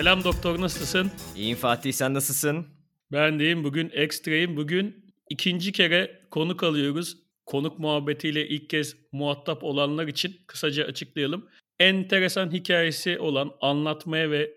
Selam doktor nasılsın? İyiyim Fatih sen nasılsın? Ben deyim bugün ekstrayım. Bugün ikinci kere konuk alıyoruz. Konuk muhabbetiyle ilk kez muhatap olanlar için kısaca açıklayalım. Enteresan hikayesi olan anlatmaya ve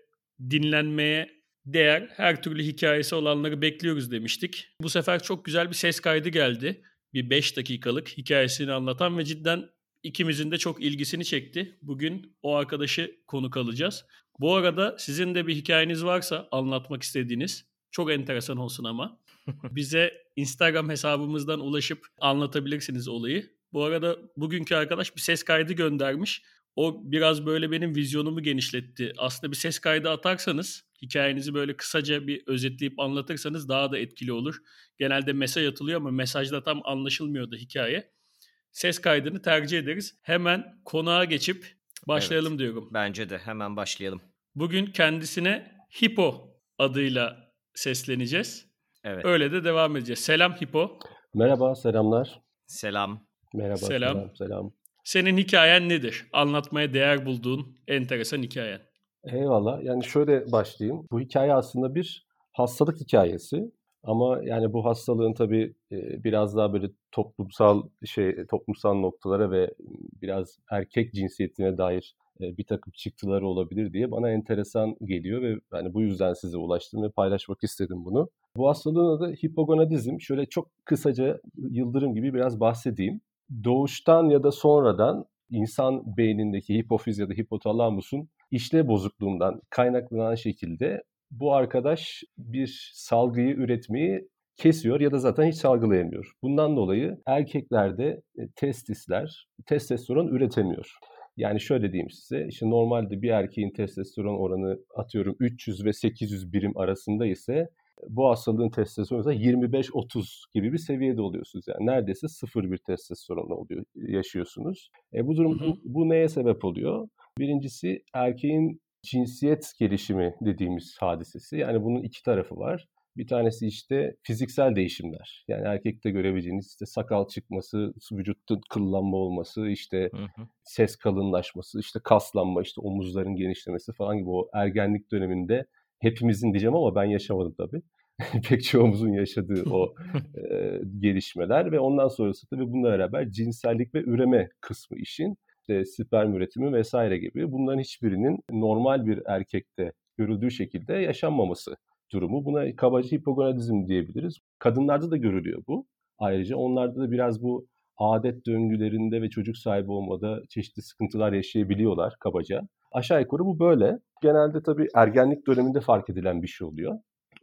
dinlenmeye değer her türlü hikayesi olanları bekliyoruz demiştik. Bu sefer çok güzel bir ses kaydı geldi. Bir 5 dakikalık hikayesini anlatan ve cidden ikimizin de çok ilgisini çekti. Bugün o arkadaşı konuk alacağız. Bu arada sizin de bir hikayeniz varsa anlatmak istediğiniz çok enteresan olsun ama bize Instagram hesabımızdan ulaşıp anlatabilirsiniz olayı. Bu arada bugünkü arkadaş bir ses kaydı göndermiş. O biraz böyle benim vizyonumu genişletti. Aslında bir ses kaydı atarsanız, hikayenizi böyle kısaca bir özetleyip anlatırsanız daha da etkili olur. Genelde mesaj atılıyor ama mesajda tam anlaşılmıyordu hikaye. Ses kaydını tercih ederiz. Hemen konuğa geçip başlayalım Evet. diyorum. Bence de hemen başlayalım. Bugün kendisine Hippo adıyla sesleneceğiz. Evet. Öyle de devam edeceğiz. Selam Hippo. Merhaba, selamlar. Selam. Merhaba, Selam. selam, selam. Senin hikayen nedir? Anlatmaya değer bulduğun enteresan hikayen. Eyvallah. Yani şöyle başlayayım. Bu hikaye aslında bir hastalık hikayesi. Ama yani bu hastalığın tabii biraz daha böyle toplumsal şey toplumsal noktalara ve biraz erkek cinsiyetine dair bir takım çıktıları olabilir diye bana enteresan geliyor ve yani bu yüzden size ulaştım ve paylaşmak istedim bunu. Bu hastalığın adı hipogonadizm. Şöyle çok kısaca yıldırım gibi biraz bahsedeyim. Doğuştan ya da sonradan insan beynindeki hipofiz ya da hipotalamusun işlev bozukluğundan kaynaklanan şekilde bu arkadaş bir salgıyı üretmeyi kesiyor ya da zaten hiç salgılayamıyor. Bundan dolayı erkeklerde e, testisler testosteron üretemiyor. Yani şöyle diyeyim size, işte normalde bir erkeğin testosteron oranı atıyorum 300 ve 800 birim arasında ise bu hastalığın testosteronu ise 25-30 gibi bir seviyede oluyorsunuz. Yani neredeyse sıfır bir testosteron oluyor, yaşıyorsunuz. E bu durum bu neye sebep oluyor? Birincisi erkeğin cinsiyet gelişimi dediğimiz hadisesi. Yani bunun iki tarafı var. Bir tanesi işte fiziksel değişimler. Yani erkekte görebileceğiniz işte sakal çıkması, vücutta kıllanma olması, işte Hı hı. ses kalınlaşması, işte kaslanma, işte omuzların genişlemesi falan gibi o ergenlik döneminde hepimizin diyeceğim ama ben yaşamadım tabii. Pek çoğumuzun yaşadığı o e, gelişmeler ve ondan sonrası tabii bununla beraber cinsellik ve üreme kısmı işin işte sperm üretimi vesaire gibi bunların hiçbirinin normal bir erkekte görüldüğü şekilde yaşanmaması durumu. Buna kabaca hipogonadizm diyebiliriz. Kadınlarda da görülüyor bu. Ayrıca onlarda da biraz bu adet döngülerinde ve çocuk sahibi olmada çeşitli sıkıntılar yaşayabiliyorlar kabaca. Aşağı yukarı bu böyle. Genelde tabii ergenlik döneminde fark edilen bir şey oluyor.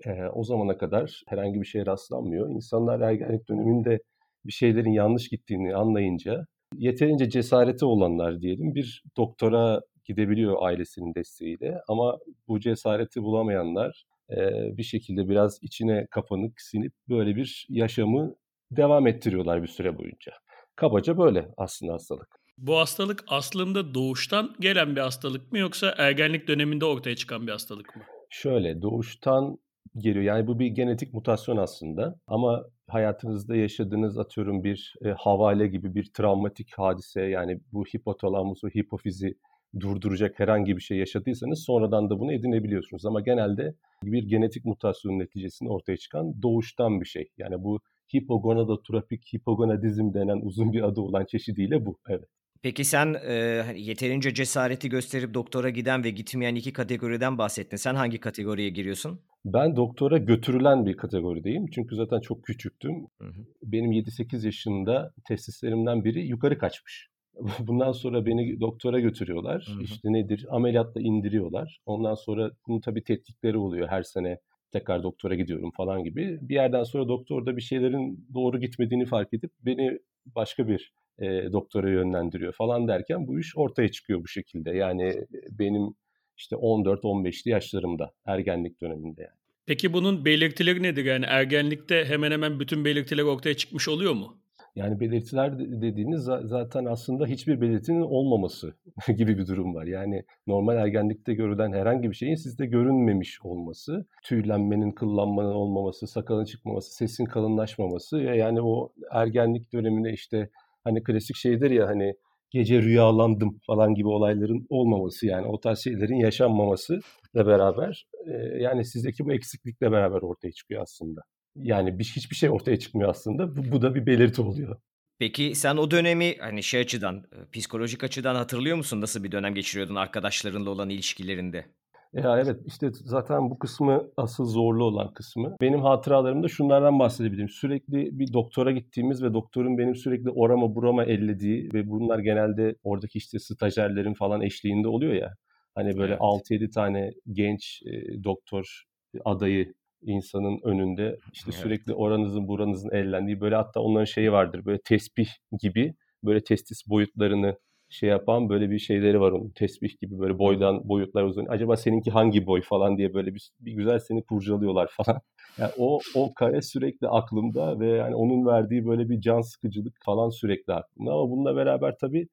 Ee, o zamana kadar herhangi bir şeye rastlanmıyor. İnsanlar ergenlik döneminde bir şeylerin yanlış gittiğini anlayınca yeterince cesareti olanlar diyelim bir doktora gidebiliyor ailesinin desteğiyle. Ama bu cesareti bulamayanlar e, bir şekilde biraz içine kapanık sinip böyle bir yaşamı devam ettiriyorlar bir süre boyunca. Kabaca böyle aslında hastalık. Bu hastalık aslında doğuştan gelen bir hastalık mı yoksa ergenlik döneminde ortaya çıkan bir hastalık mı? Şöyle doğuştan geliyor. Yani bu bir genetik mutasyon aslında. Ama hayatınızda yaşadığınız atıyorum bir e, havale gibi bir travmatik hadise yani bu hipotalamusu, hipofizi durduracak herhangi bir şey yaşadıysanız sonradan da bunu edinebiliyorsunuz. Ama genelde bir genetik mutasyonun neticesinde ortaya çıkan doğuştan bir şey. Yani bu hipogonadotropik hipogonadizm denen uzun bir adı olan çeşidiyle bu. Evet. Peki sen e, hani yeterince cesareti gösterip doktora giden ve gitmeyen iki kategoriden bahsettin. Sen hangi kategoriye giriyorsun? Ben doktora götürülen bir kategorideyim. Çünkü zaten çok küçüktüm. Hı hı. Benim 7-8 yaşında testislerimden biri yukarı kaçmış. Bundan sonra beni doktora götürüyorlar. Hı hı. İşte nedir? Ameliyatla indiriyorlar. Ondan sonra bunun tabii tetkikleri oluyor her sene. Tekrar doktora gidiyorum falan gibi. Bir yerden sonra doktor da bir şeylerin doğru gitmediğini fark edip beni başka bir e, doktora yönlendiriyor falan derken bu iş ortaya çıkıyor bu şekilde. Yani benim işte 14-15'li yaşlarımda ergenlik döneminde yani. Peki bunun belirtileri nedir? Yani ergenlikte hemen hemen bütün belirtiler ortaya çıkmış oluyor mu? Yani belirtiler de- dediğiniz za- zaten aslında hiçbir belirtinin olmaması gibi bir durum var. Yani normal ergenlikte görülen herhangi bir şeyin sizde görünmemiş olması, tüylenmenin, kıllanmanın olmaması, sakalın çıkmaması, sesin kalınlaşmaması yani o ergenlik dönemine işte hani klasik şeydir ya hani gece rüyalandım falan gibi olayların olmaması yani o tarz şeylerin yaşanmaması ile beraber e, yani sizdeki bu eksiklikle beraber ortaya çıkıyor aslında. Yani bir, hiçbir şey ortaya çıkmıyor aslında. Bu, bu da bir belirti oluyor. Peki sen o dönemi hani şey açıdan, psikolojik açıdan hatırlıyor musun? Nasıl bir dönem geçiriyordun arkadaşlarınla olan ilişkilerinde? Ya evet işte zaten bu kısmı asıl zorlu olan kısmı. Benim hatıralarımda şunlardan bahsedebilirim. Sürekli bir doktora gittiğimiz ve doktorun benim sürekli orama burama ellediği ve bunlar genelde oradaki işte stajyerlerin falan eşliğinde oluyor ya. Hani böyle evet. 6-7 tane genç e, doktor adayı insanın önünde işte evet. sürekli oranızın buranızın ellendiği böyle hatta onların şeyi vardır böyle tesbih gibi böyle testis boyutlarını şey yapan böyle bir şeyleri var onun tesbih gibi böyle boydan boyutlar uzun. Acaba seninki hangi boy falan diye böyle bir, bir güzel seni kurcalıyorlar falan. Yani o o kare sürekli aklımda ve yani onun verdiği böyle bir can sıkıcılık falan sürekli aklımda ama bununla beraber tabii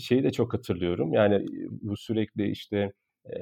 şeyi de çok hatırlıyorum. Yani bu sürekli işte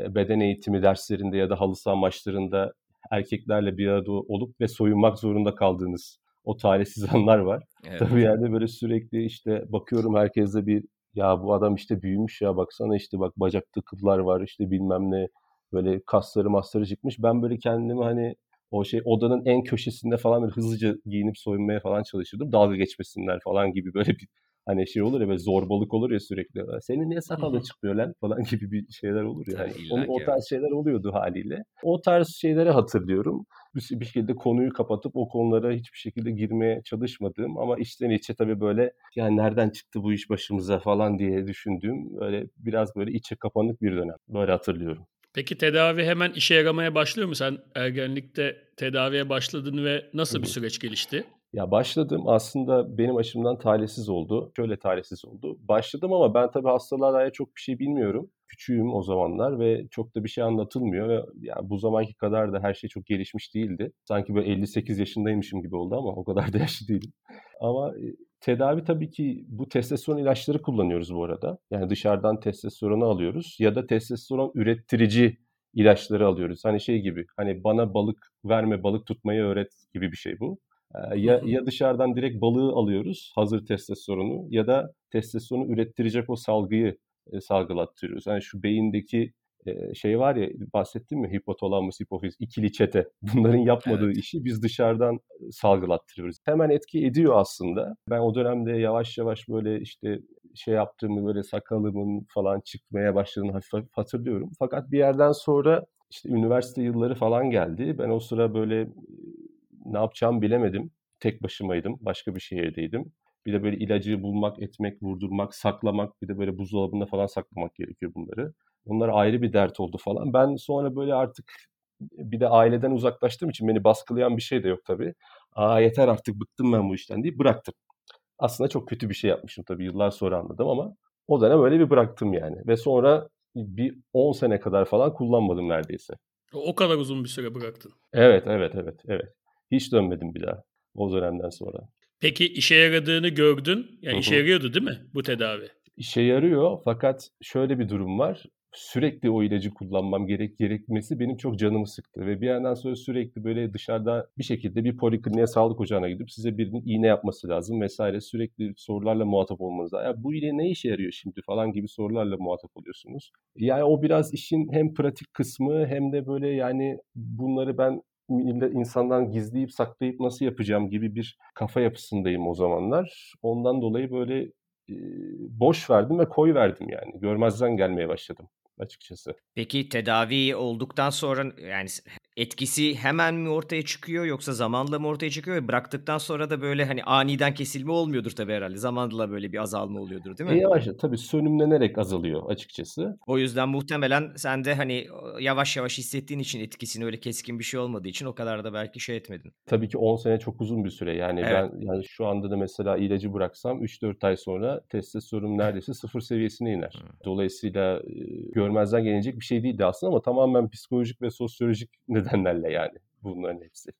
beden eğitimi derslerinde ya da halı saha maçlarında erkeklerle bir arada olup ve soyunmak zorunda kaldığınız o talihsiz anlar var. Evet. Tabii yani böyle sürekli işte bakıyorum herkeste bir ya bu adam işte büyümüş ya baksana işte bak bacakta kıllar var işte bilmem ne böyle kasları masları çıkmış. Ben böyle kendimi hani o şey odanın en köşesinde falan böyle hızlıca giyinip soyunmaya falan çalışırdım. Dalga geçmesinler falan gibi böyle bir hani şey olur ya böyle zorbalık olur ya sürekli. Senin niye sakalın çıkmıyor lan falan gibi bir şeyler olur ya. Yani. Onun, o tarz şeyler oluyordu haliyle. O tarz şeyleri hatırlıyorum. Bir, bir şekilde konuyu kapatıp o konulara hiçbir şekilde girmeye çalışmadığım ama içten içe tabii böyle yani nereden çıktı bu iş başımıza falan diye düşündüğüm böyle biraz böyle içe kapanık bir dönem. Böyle hatırlıyorum. Peki tedavi hemen işe yaramaya başlıyor mu? Sen ergenlikte tedaviye başladın ve nasıl bir süreç gelişti? Ya başladım aslında benim açımdan talihsiz oldu. Şöyle talihsiz oldu. Başladım ama ben tabii hastalığa dair çok bir şey bilmiyorum. Küçüğüm o zamanlar ve çok da bir şey anlatılmıyor ve yani bu zamanki kadar da her şey çok gelişmiş değildi. Sanki böyle 58 yaşındaymışım gibi oldu ama o kadar da yaşlı değilim. Ama e, tedavi tabii ki bu testosteron ilaçları kullanıyoruz bu arada. Yani dışarıdan testosteronu alıyoruz ya da testosteron ürettirici ilaçları alıyoruz. Hani şey gibi hani bana balık verme balık tutmayı öğret gibi bir şey bu. Ya, ya dışarıdan direkt balığı alıyoruz, hazır testosteronu ya da testosteronu ürettirecek o salgıyı e, salgılattırıyoruz. Yani şu beyindeki e, şey var ya bahsettim mi hipotalamus, hipofiz, ikili çete. Bunların yapmadığı evet. işi biz dışarıdan salgılattırıyoruz. Hemen etki ediyor aslında. Ben o dönemde yavaş yavaş böyle işte şey yaptığımı böyle sakalımın falan çıkmaya başladığını hafif hafif hatırlıyorum. Fakat bir yerden sonra işte üniversite yılları falan geldi. Ben o sıra böyle ne yapacağımı bilemedim. Tek başımaydım. Başka bir şehirdeydim. Bir de böyle ilacı bulmak, etmek, vurdurmak, saklamak. Bir de böyle buzdolabında falan saklamak gerekiyor bunları. Bunlar ayrı bir dert oldu falan. Ben sonra böyle artık bir de aileden uzaklaştığım için beni baskılayan bir şey de yok tabii. Aa yeter artık bıktım ben bu işten deyip bıraktım. Aslında çok kötü bir şey yapmışım tabii yıllar sonra anladım ama o dönem öyle bir bıraktım yani. Ve sonra bir 10 sene kadar falan kullanmadım neredeyse. O kadar uzun bir süre bıraktın. Evet, evet, evet, evet. Hiç dönmedim bir daha o dönemden sonra. Peki işe yaradığını gördün. Yani Hı-hı. işe yarıyordu değil mi bu tedavi? İşe yarıyor fakat şöyle bir durum var. Sürekli o ilacı kullanmam gerek gerekmesi benim çok canımı sıktı ve bir yandan sonra sürekli böyle dışarıda bir şekilde bir polikliniğe sağlık ocağına gidip size birinin iğne yapması lazım vesaire sürekli sorularla muhatap olmanız lazım. Ya bu iğne ne işe yarıyor şimdi falan gibi sorularla muhatap oluyorsunuz. Yani o biraz işin hem pratik kısmı hem de böyle yani bunları ben insandan gizleyip saklayıp nasıl yapacağım gibi bir kafa yapısındayım o zamanlar. Ondan dolayı böyle boş verdim ve koy verdim yani. Görmezden gelmeye başladım açıkçası. Peki tedavi olduktan sonra yani etkisi hemen mi ortaya çıkıyor yoksa zamanla mı ortaya çıkıyor ve bıraktıktan sonra da böyle hani aniden kesilme olmuyordur tabii herhalde. Zamanla böyle bir azalma oluyordur değil mi? E yavaş tabii sönümlenerek azalıyor açıkçası. O yüzden muhtemelen sen de hani yavaş yavaş hissettiğin için etkisini öyle keskin bir şey olmadığı için o kadar da belki şey etmedin. Tabii ki 10 sene çok uzun bir süre. Yani evet. ben yani şu anda da mesela ilacı bıraksam 3-4 ay sonra testosteronum neredeyse sıfır seviyesine iner. Dolayısıyla görmezden gelecek bir şey değildi aslında ama tamamen psikolojik ve sosyolojik nedenlerle yani bunların hepsi.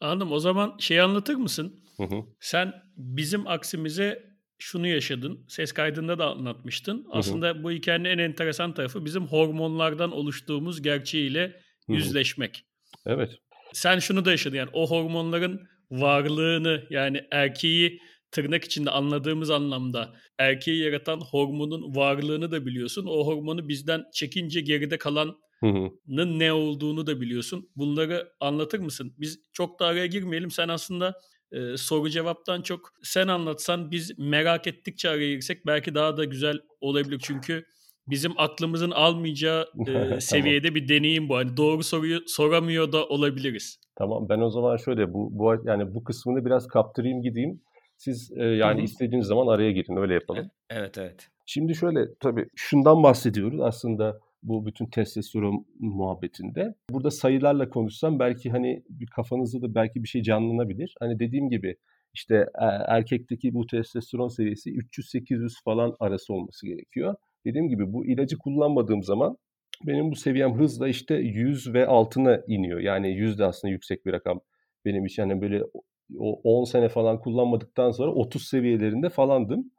Anladım. O zaman şey anlatır mısın? Hı hı. Sen bizim aksimize şunu yaşadın. Ses kaydında da anlatmıştın. Hı hı. Aslında bu hikayenin en enteresan tarafı bizim hormonlardan oluştuğumuz gerçeğiyle yüzleşmek. Evet. Sen şunu da yaşadın yani o hormonların varlığını yani erkeği tırnak içinde anladığımız anlamda erkeği yaratan hormonun varlığını da biliyorsun. O hormonu bizden çekince geride kalanın ne olduğunu da biliyorsun. Bunları anlatır mısın? Biz çok da araya girmeyelim. Sen aslında e, soru cevaptan çok sen anlatsan biz merak ettikçe araya girsek belki daha da güzel olabilir. Çünkü bizim aklımızın almayacağı e, seviyede bir deneyim bu. Hani doğru soruyu soramıyor da olabiliriz. Tamam ben o zaman şöyle bu, bu yani bu kısmını biraz kaptırayım gideyim. Siz e, yani Hı-hı. istediğiniz zaman araya girin öyle yapalım. Evet evet. Şimdi şöyle tabii şundan bahsediyoruz aslında bu bütün testosteron muhabbetinde. Burada sayılarla konuşsam belki hani bir kafanızda da belki bir şey canlanabilir. Hani dediğim gibi işte e, erkekteki bu testosteron seviyesi 300-800 falan arası olması gerekiyor. Dediğim gibi bu ilacı kullanmadığım zaman benim bu seviyem hızla işte 100 ve altına iniyor. Yani 100 de aslında yüksek bir rakam benim için. Yani böyle o 10 sene falan kullanmadıktan sonra 30 seviyelerinde falandım.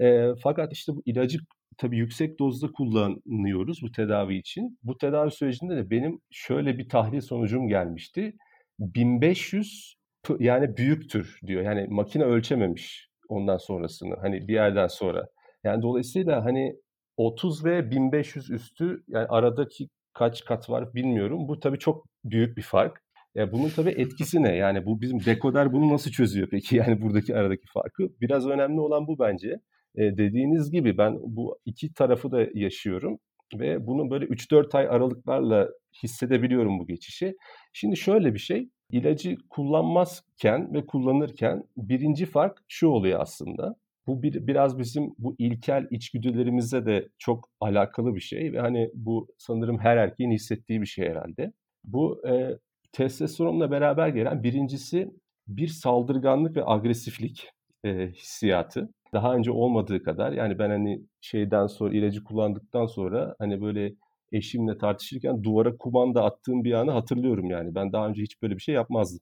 E, fakat işte bu ilacı tabii yüksek dozda kullanıyoruz bu tedavi için. Bu tedavi sürecinde de benim şöyle bir tahlil sonucum gelmişti. 1500 yani büyüktür diyor. Yani makine ölçememiş ondan sonrasını hani bir yerden sonra. Yani dolayısıyla hani 30 ve 1500 üstü yani aradaki kaç kat var bilmiyorum. Bu tabii çok büyük bir fark. Ya bunun tabii etkisi ne? Yani bu bizim dekoder bunu nasıl çözüyor peki? Yani buradaki aradaki farkı. Biraz önemli olan bu bence. E, dediğiniz gibi ben bu iki tarafı da yaşıyorum ve bunu böyle 3-4 ay aralıklarla hissedebiliyorum bu geçişi. Şimdi şöyle bir şey, ilacı kullanmazken ve kullanırken birinci fark şu oluyor aslında. Bu bir, biraz bizim bu ilkel içgüdülerimize de çok alakalı bir şey ve hani bu sanırım her erkeğin hissettiği bir şey herhalde. Bu e, testosteronla beraber gelen birincisi bir saldırganlık ve agresiflik e, hissiyatı. Daha önce olmadığı kadar yani ben hani şeyden sonra ilacı kullandıktan sonra hani böyle eşimle tartışırken duvara kumanda attığım bir anı hatırlıyorum yani. Ben daha önce hiç böyle bir şey yapmazdım.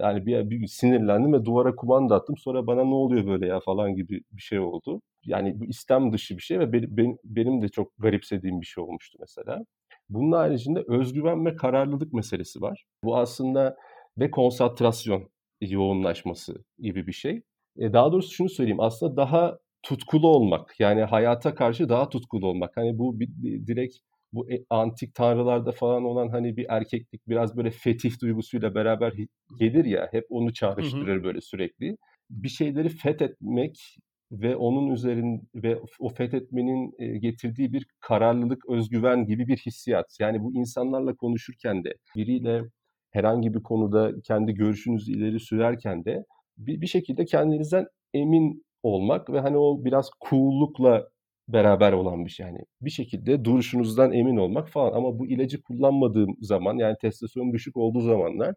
Yani bir, bir sinirlendim ve duvara kumanda attım. Sonra bana ne oluyor böyle ya falan gibi bir şey oldu. Yani bu istem dışı bir şey ve benim, benim de çok garipsediğim bir şey olmuştu mesela. Bunun haricinde özgüven ve kararlılık meselesi var. Bu aslında ve konsantrasyon yoğunlaşması gibi bir şey. E daha doğrusu şunu söyleyeyim. Aslında daha tutkulu olmak. Yani hayata karşı daha tutkulu olmak. Hani bu bir, direkt bu e, antik tanrılarda falan olan hani bir erkeklik biraz böyle fetih duygusuyla beraber gelir ya hep onu çağrıştırır hı hı. böyle sürekli. Bir şeyleri fethetmek ve onun üzerin ve o fethetmenin e, getirdiği bir kararlılık, özgüven gibi bir hissiyat. Yani bu insanlarla konuşurken de biriyle herhangi bir konuda kendi görüşünüzü ileri sürerken de bir, bir şekilde kendinizden emin olmak ve hani o biraz cool'lukla beraber olan bir şey. Yani bir şekilde duruşunuzdan emin olmak falan. Ama bu ilacı kullanmadığım zaman yani testosteron düşük olduğu zamanlar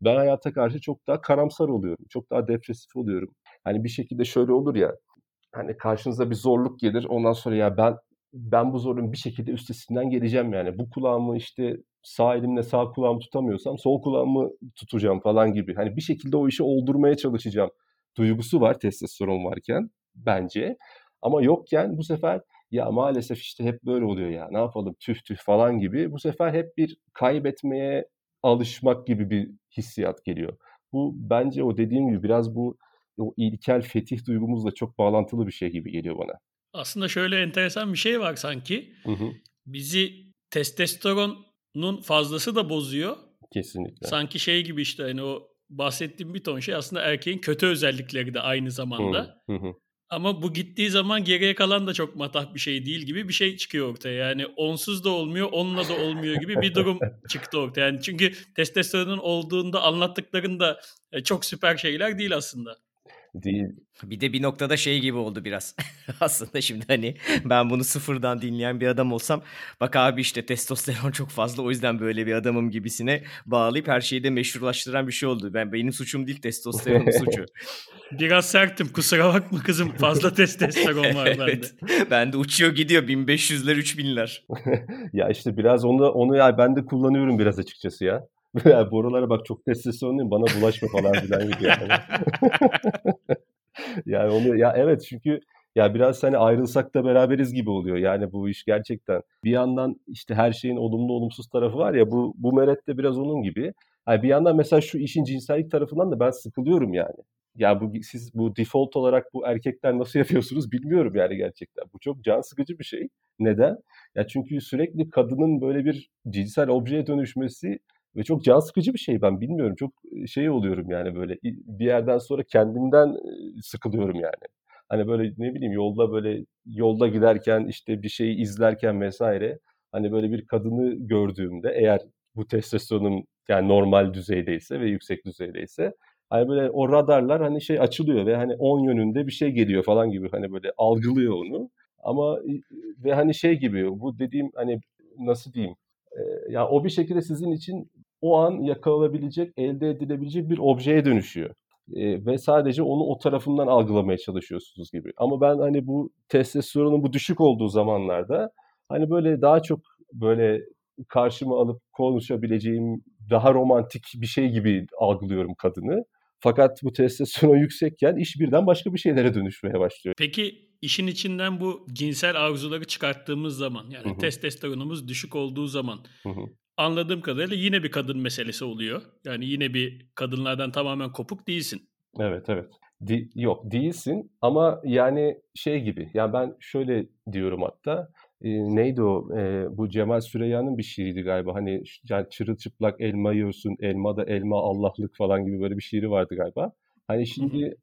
ben hayata karşı çok daha karamsar oluyorum. Çok daha depresif oluyorum. Hani bir şekilde şöyle olur ya hani karşınıza bir zorluk gelir ondan sonra ya ben ben bu zorluğun bir şekilde üstesinden geleceğim yani. Bu kulağımı işte sağ elimle sağ kulağımı tutamıyorsam sol kulağımı tutacağım falan gibi. Hani bir şekilde o işi oldurmaya çalışacağım duygusu var testosteron varken bence. Ama yokken bu sefer ya maalesef işte hep böyle oluyor ya ne yapalım tüh tüh falan gibi. Bu sefer hep bir kaybetmeye alışmak gibi bir hissiyat geliyor. Bu bence o dediğim gibi biraz bu o ilkel fetih duygumuzla çok bağlantılı bir şey gibi geliyor bana. Aslında şöyle enteresan bir şey var sanki. Hı hı. Bizi testosteronun fazlası da bozuyor. Kesinlikle. Sanki şey gibi işte hani o bahsettiğim bir ton şey aslında erkeğin kötü özellikleri de aynı zamanda. Hı hı. Ama bu gittiği zaman geriye kalan da çok matah bir şey değil gibi bir şey çıkıyor ortaya. Yani onsuz da olmuyor, onunla da olmuyor gibi bir durum çıktı ortaya. Yani çünkü testosteronun olduğunda anlattıkların da e, çok süper şeyler değil aslında değil. Bir de bir noktada şey gibi oldu biraz. Aslında şimdi hani ben bunu sıfırdan dinleyen bir adam olsam bak abi işte testosteron çok fazla o yüzden böyle bir adamım gibisine bağlayıp her şeyi de meşrulaştıran bir şey oldu. Ben benim suçum değil testosteronun suçu. Biraz serttim kusura bakma kızım fazla testosteron var evet. bende. Bende uçuyor gidiyor 1500'ler 3000'ler. ya işte biraz onu onu ya ben de kullanıyorum biraz açıkçası ya. ya borulara bak çok testosteronluyum bana bulaşma falan filan gibi yani. yani onu ya evet çünkü ya biraz hani ayrılsak da beraberiz gibi oluyor. Yani bu iş gerçekten bir yandan işte her şeyin olumlu olumsuz tarafı var ya bu bu meret de biraz onun gibi. Yani bir yandan mesela şu işin cinsellik tarafından da ben sıkılıyorum yani. ya bu siz bu default olarak bu erkekler nasıl yapıyorsunuz bilmiyorum yani gerçekten. Bu çok can sıkıcı bir şey. Neden? Ya çünkü sürekli kadının böyle bir cinsel objeye dönüşmesi ve çok can sıkıcı bir şey ben bilmiyorum. Çok şey oluyorum yani böyle bir yerden sonra kendimden sıkılıyorum yani. Hani böyle ne bileyim yolda böyle yolda giderken işte bir şeyi izlerken vesaire hani böyle bir kadını gördüğümde eğer bu testosteronum yani normal düzeydeyse ve yüksek düzeydeyse hani böyle o radarlar hani şey açılıyor ve hani 10 yönünde bir şey geliyor falan gibi hani böyle algılıyor onu. Ama ve hani şey gibi bu dediğim hani nasıl diyeyim ya o bir şekilde sizin için o an yakalanabilecek, elde edilebilecek bir objeye dönüşüyor. E, ve sadece onu o tarafından algılamaya çalışıyorsunuz gibi. Ama ben hani bu testosteronun bu düşük olduğu zamanlarda hani böyle daha çok böyle karşıma alıp konuşabileceğim daha romantik bir şey gibi algılıyorum kadını. Fakat bu testosteron yüksekken iş birden başka bir şeylere dönüşmeye başlıyor. Peki işin içinden bu cinsel arzuları çıkarttığımız zaman yani Hı-hı. testosteronumuz düşük olduğu zaman Hı-hı. Anladığım kadarıyla yine bir kadın meselesi oluyor. Yani yine bir kadınlardan tamamen kopuk değilsin. Evet evet. Di- yok değilsin ama yani şey gibi yani ben şöyle diyorum hatta e, neydi o e, bu Cemal Süreyya'nın bir şiiriydi galiba hani yani çırılçıplak elma yiyorsun elma da elma Allah'lık falan gibi böyle bir şiiri vardı galiba. Hani şimdi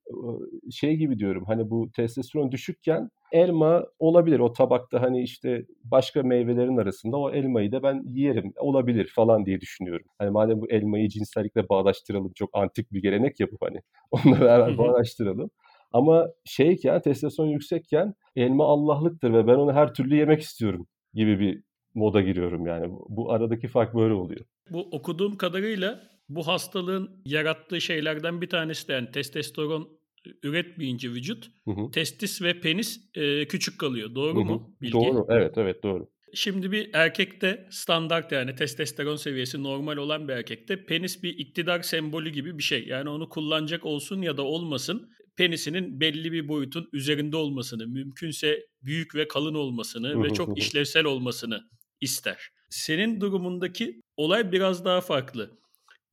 şey gibi diyorum hani bu testosteron düşükken elma olabilir o tabakta hani işte başka meyvelerin arasında o elmayı da ben yerim olabilir falan diye düşünüyorum. Hani madem bu elmayı cinsellikle bağdaştıralım çok antik bir gelenek yapıp hani onunla beraber bağdaştıralım. Ama şeyken testosteron yüksekken elma Allah'lıktır ve ben onu her türlü yemek istiyorum gibi bir moda giriyorum yani. Bu aradaki fark böyle oluyor. Bu okuduğum kadarıyla bu hastalığın yarattığı şeylerden bir tanesi de yani testosteron üretmeyince vücut hı hı. testis ve penis e, küçük kalıyor. Doğru hı hı. mu bilgi? Doğru. Evet evet doğru. Şimdi bir erkekte standart yani testosteron seviyesi normal olan bir erkekte penis bir iktidar sembolü gibi bir şey. Yani onu kullanacak olsun ya da olmasın penisinin belli bir boyutun üzerinde olmasını, mümkünse büyük ve kalın olmasını ve çok işlevsel olmasını ister. Senin durumundaki olay biraz daha farklı.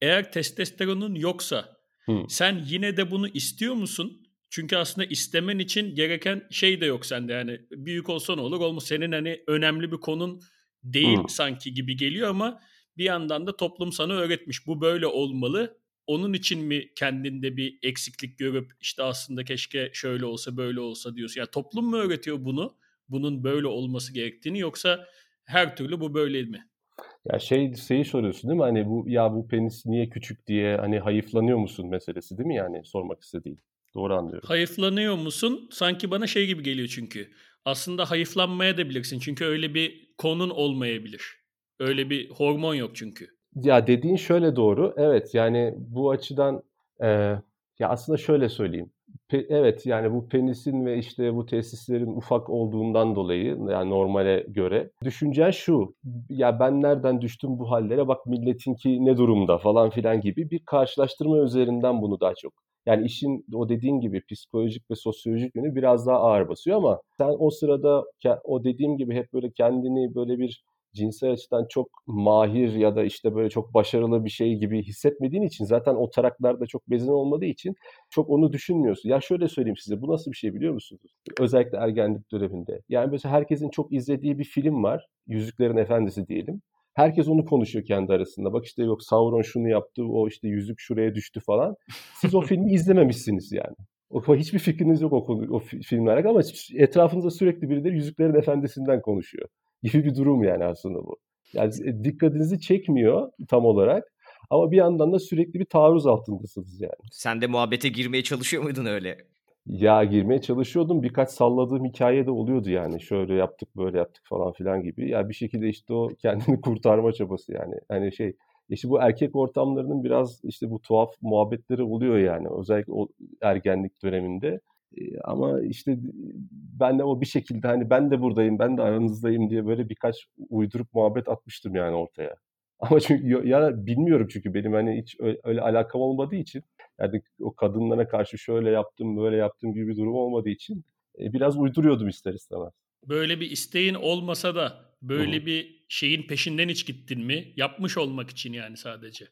Eğer testosteronun yoksa Hı. sen yine de bunu istiyor musun? Çünkü aslında istemen için gereken şey de yok sende yani büyük olsa ne olur olmaz senin hani önemli bir konun değil Hı. sanki gibi geliyor ama bir yandan da toplum sana öğretmiş bu böyle olmalı onun için mi kendinde bir eksiklik görüp işte aslında keşke şöyle olsa böyle olsa diyorsun. Yani toplum mu öğretiyor bunu? Bunun böyle olması gerektiğini yoksa her türlü bu böyle mi? Ya şey şeyi soruyorsun değil mi? Hani bu ya bu penis niye küçük diye hani hayıflanıyor musun meselesi değil mi yani sormak istediğin? Doğru anlıyorum. Hayıflanıyor musun? Sanki bana şey gibi geliyor çünkü. Aslında hayıflanmaya da bilirsin. Çünkü öyle bir konun olmayabilir. Öyle bir hormon yok çünkü. Ya dediğin şöyle doğru. Evet yani bu açıdan e, ya aslında şöyle söyleyeyim. Pe, evet yani bu penisin ve işte bu tesislerin ufak olduğundan dolayı yani normale göre düşüncen şu. Ya ben nereden düştüm bu hallere bak milletinki ne durumda falan filan gibi bir karşılaştırma üzerinden bunu daha çok yani işin o dediğin gibi psikolojik ve sosyolojik yönü biraz daha ağır basıyor ama sen o sırada o dediğim gibi hep böyle kendini böyle bir cinsel açıdan çok mahir ya da işte böyle çok başarılı bir şey gibi hissetmediğin için zaten o taraklarda çok bezin olmadığı için çok onu düşünmüyorsun. Ya şöyle söyleyeyim size bu nasıl bir şey biliyor musunuz? Özellikle ergenlik döneminde. Yani mesela herkesin çok izlediği bir film var. Yüzüklerin Efendisi diyelim. Herkes onu konuşuyor kendi arasında. Bak işte yok Sauron şunu yaptı, o işte yüzük şuraya düştü falan. Siz o filmi izlememişsiniz yani. O, hiçbir fikriniz yok o, konu, o filmlerle ama etrafınızda sürekli birileri Yüzüklerin Efendisi'nden konuşuyor gibi bir durum yani aslında bu. Yani e, dikkatinizi çekmiyor tam olarak ama bir yandan da sürekli bir taarruz altındasınız yani. Sen de muhabbete girmeye çalışıyor muydun öyle? Ya girmeye çalışıyordum. Birkaç salladığım hikaye de oluyordu yani. Şöyle yaptık, böyle yaptık falan filan gibi. Ya bir şekilde işte o kendini kurtarma çabası yani. Hani şey işte bu erkek ortamlarının biraz işte bu tuhaf muhabbetleri oluyor yani. Özellikle o ergenlik döneminde ama işte ben de o bir şekilde hani ben de buradayım, ben de aranızdayım diye böyle birkaç uydurup muhabbet atmıştım yani ortaya. Ama çünkü ya bilmiyorum çünkü benim hani hiç öyle, öyle alakam olmadığı için yani o kadınlara karşı şöyle yaptım, böyle yaptım gibi bir durum olmadığı için biraz uyduruyordum ister istemez. Böyle bir isteğin olmasa da böyle Hı-hı. bir şeyin peşinden hiç gittin mi? Yapmış olmak için yani sadece.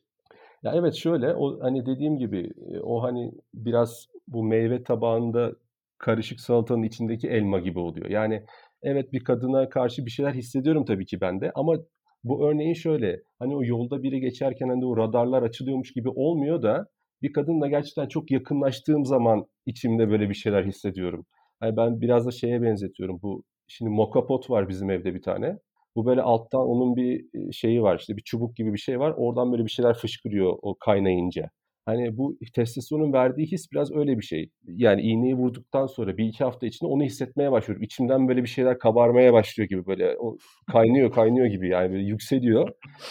Ya evet şöyle o hani dediğim gibi o hani biraz bu meyve tabağında karışık salatanın içindeki elma gibi oluyor. Yani evet bir kadına karşı bir şeyler hissediyorum tabii ki ben de ama bu örneğin şöyle hani o yolda biri geçerken hani o radarlar açılıyormuş gibi olmuyor da bir kadınla gerçekten çok yakınlaştığım zaman içimde böyle bir şeyler hissediyorum. Yani ben biraz da şeye benzetiyorum. Bu şimdi mokapot var bizim evde bir tane. Bu böyle alttan onun bir şeyi var işte bir çubuk gibi bir şey var. Oradan böyle bir şeyler fışkırıyor o kaynayınca. Hani bu testosteronun verdiği his biraz öyle bir şey. Yani iğneyi vurduktan sonra bir iki hafta içinde onu hissetmeye başlıyorum. İçimden böyle bir şeyler kabarmaya başlıyor gibi böyle o kaynıyor kaynıyor gibi yani böyle yükseliyor.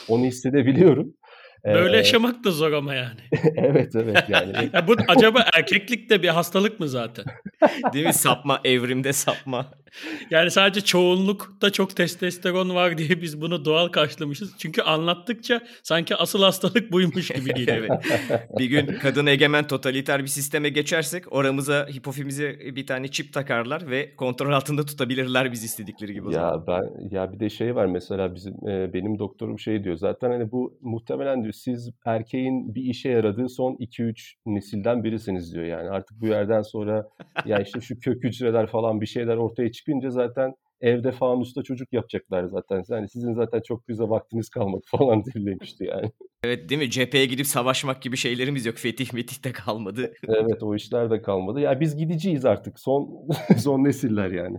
Onu hissedebiliyorum. Böyle ee, yaşamak da zor ama yani. evet evet yani. ya bu acaba erkeklik de bir hastalık mı zaten? Değil mi? Sapma, evrimde sapma. Yani sadece çoğunlukta çok testosteron var diye biz bunu doğal karşılamışız. Çünkü anlattıkça sanki asıl hastalık buymuş gibi geliyor. evet. Bir gün kadın egemen totaliter bir sisteme geçersek oramıza hipofimize bir tane çip takarlar ve kontrol altında tutabilirler biz istedikleri gibi. Ya ben ya bir de şey var mesela bizim e, benim doktorum şey diyor. Zaten hani bu muhtemelen diyor siz erkeğin bir işe yaradığı son 2-3 nesilden birisiniz diyor yani. Artık bu yerden sonra ya işte şu kök hücreler falan bir şeyler ortaya çıkınca zaten evde fanusta çocuk yapacaklar zaten. Yani sizin zaten çok güzel vaktiniz kalmadı falan demişti yani. Evet değil mi? Cepheye gidip savaşmak gibi şeylerimiz yok. Fetih metih de kalmadı. evet o işler de kalmadı. Ya biz gideceğiz artık. Son son nesiller yani.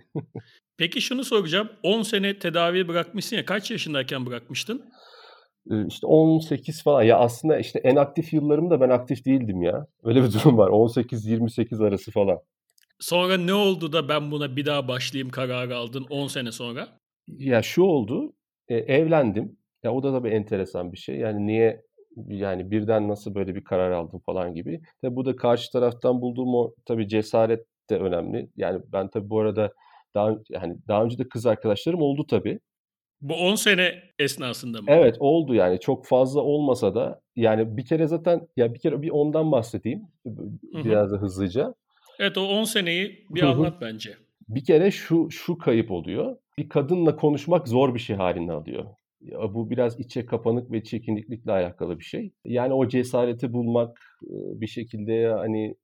Peki şunu soracağım. 10 sene tedavi bırakmışsın ya. Kaç yaşındayken bırakmıştın? İşte 18 falan. Ya aslında işte en aktif yıllarımda ben aktif değildim ya. Öyle bir durum var. 18-28 arası falan. Sonra ne oldu da ben buna bir daha başlayayım kararı aldın 10 sene sonra? Ya şu oldu. E, evlendim. Ya o da tabii enteresan bir şey. Yani niye yani birden nasıl böyle bir karar aldım falan gibi. Tabii bu da karşı taraftan bulduğum o tabii cesaret de önemli. Yani ben tabii bu arada daha yani daha önce de kız arkadaşlarım oldu tabii. Bu 10 sene esnasında mı? Evet oldu yani çok fazla olmasa da yani bir kere zaten ya bir kere bir ondan bahsedeyim biraz da hızlıca. Evet o 10 seneyi bir anlat bence. Bir kere şu şu kayıp oluyor. Bir kadınla konuşmak zor bir şey haline alıyor. Ya bu biraz içe kapanık ve çekiniklikle alakalı bir şey. Yani o cesareti bulmak bir şekilde hani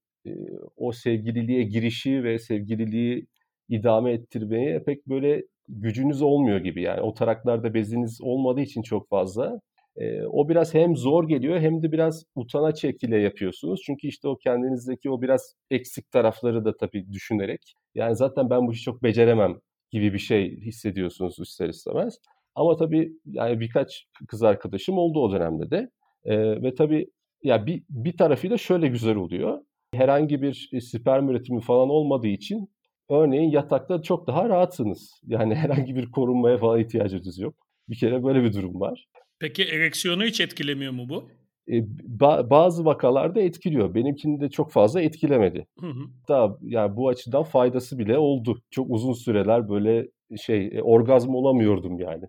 o sevgililiğe girişi ve sevgililiği idame ettirmeye pek böyle gücünüz olmuyor gibi yani o taraklarda beziniz olmadığı için çok fazla. E, o biraz hem zor geliyor hem de biraz utana çekile yapıyorsunuz. Çünkü işte o kendinizdeki o biraz eksik tarafları da tabii düşünerek yani zaten ben bu işi çok beceremem gibi bir şey hissediyorsunuz ister istemez. Ama tabii yani birkaç kız arkadaşım oldu o dönemde de. E, ve tabii ya bir, bir tarafıyla şöyle güzel oluyor. Herhangi bir sperm üretimi falan olmadığı için Örneğin yatakta çok daha rahatsınız. Yani herhangi bir korunmaya falan ihtiyacınız yok. Bir kere böyle bir durum var. Peki ereksiyonu hiç etkilemiyor mu bu? E, ba- bazı vakalarda etkiliyor. Benimkini de çok fazla etkilemedi. Hı hı. Daha yani bu açıdan faydası bile oldu. Çok uzun süreler böyle şey e, orgazm olamıyordum yani.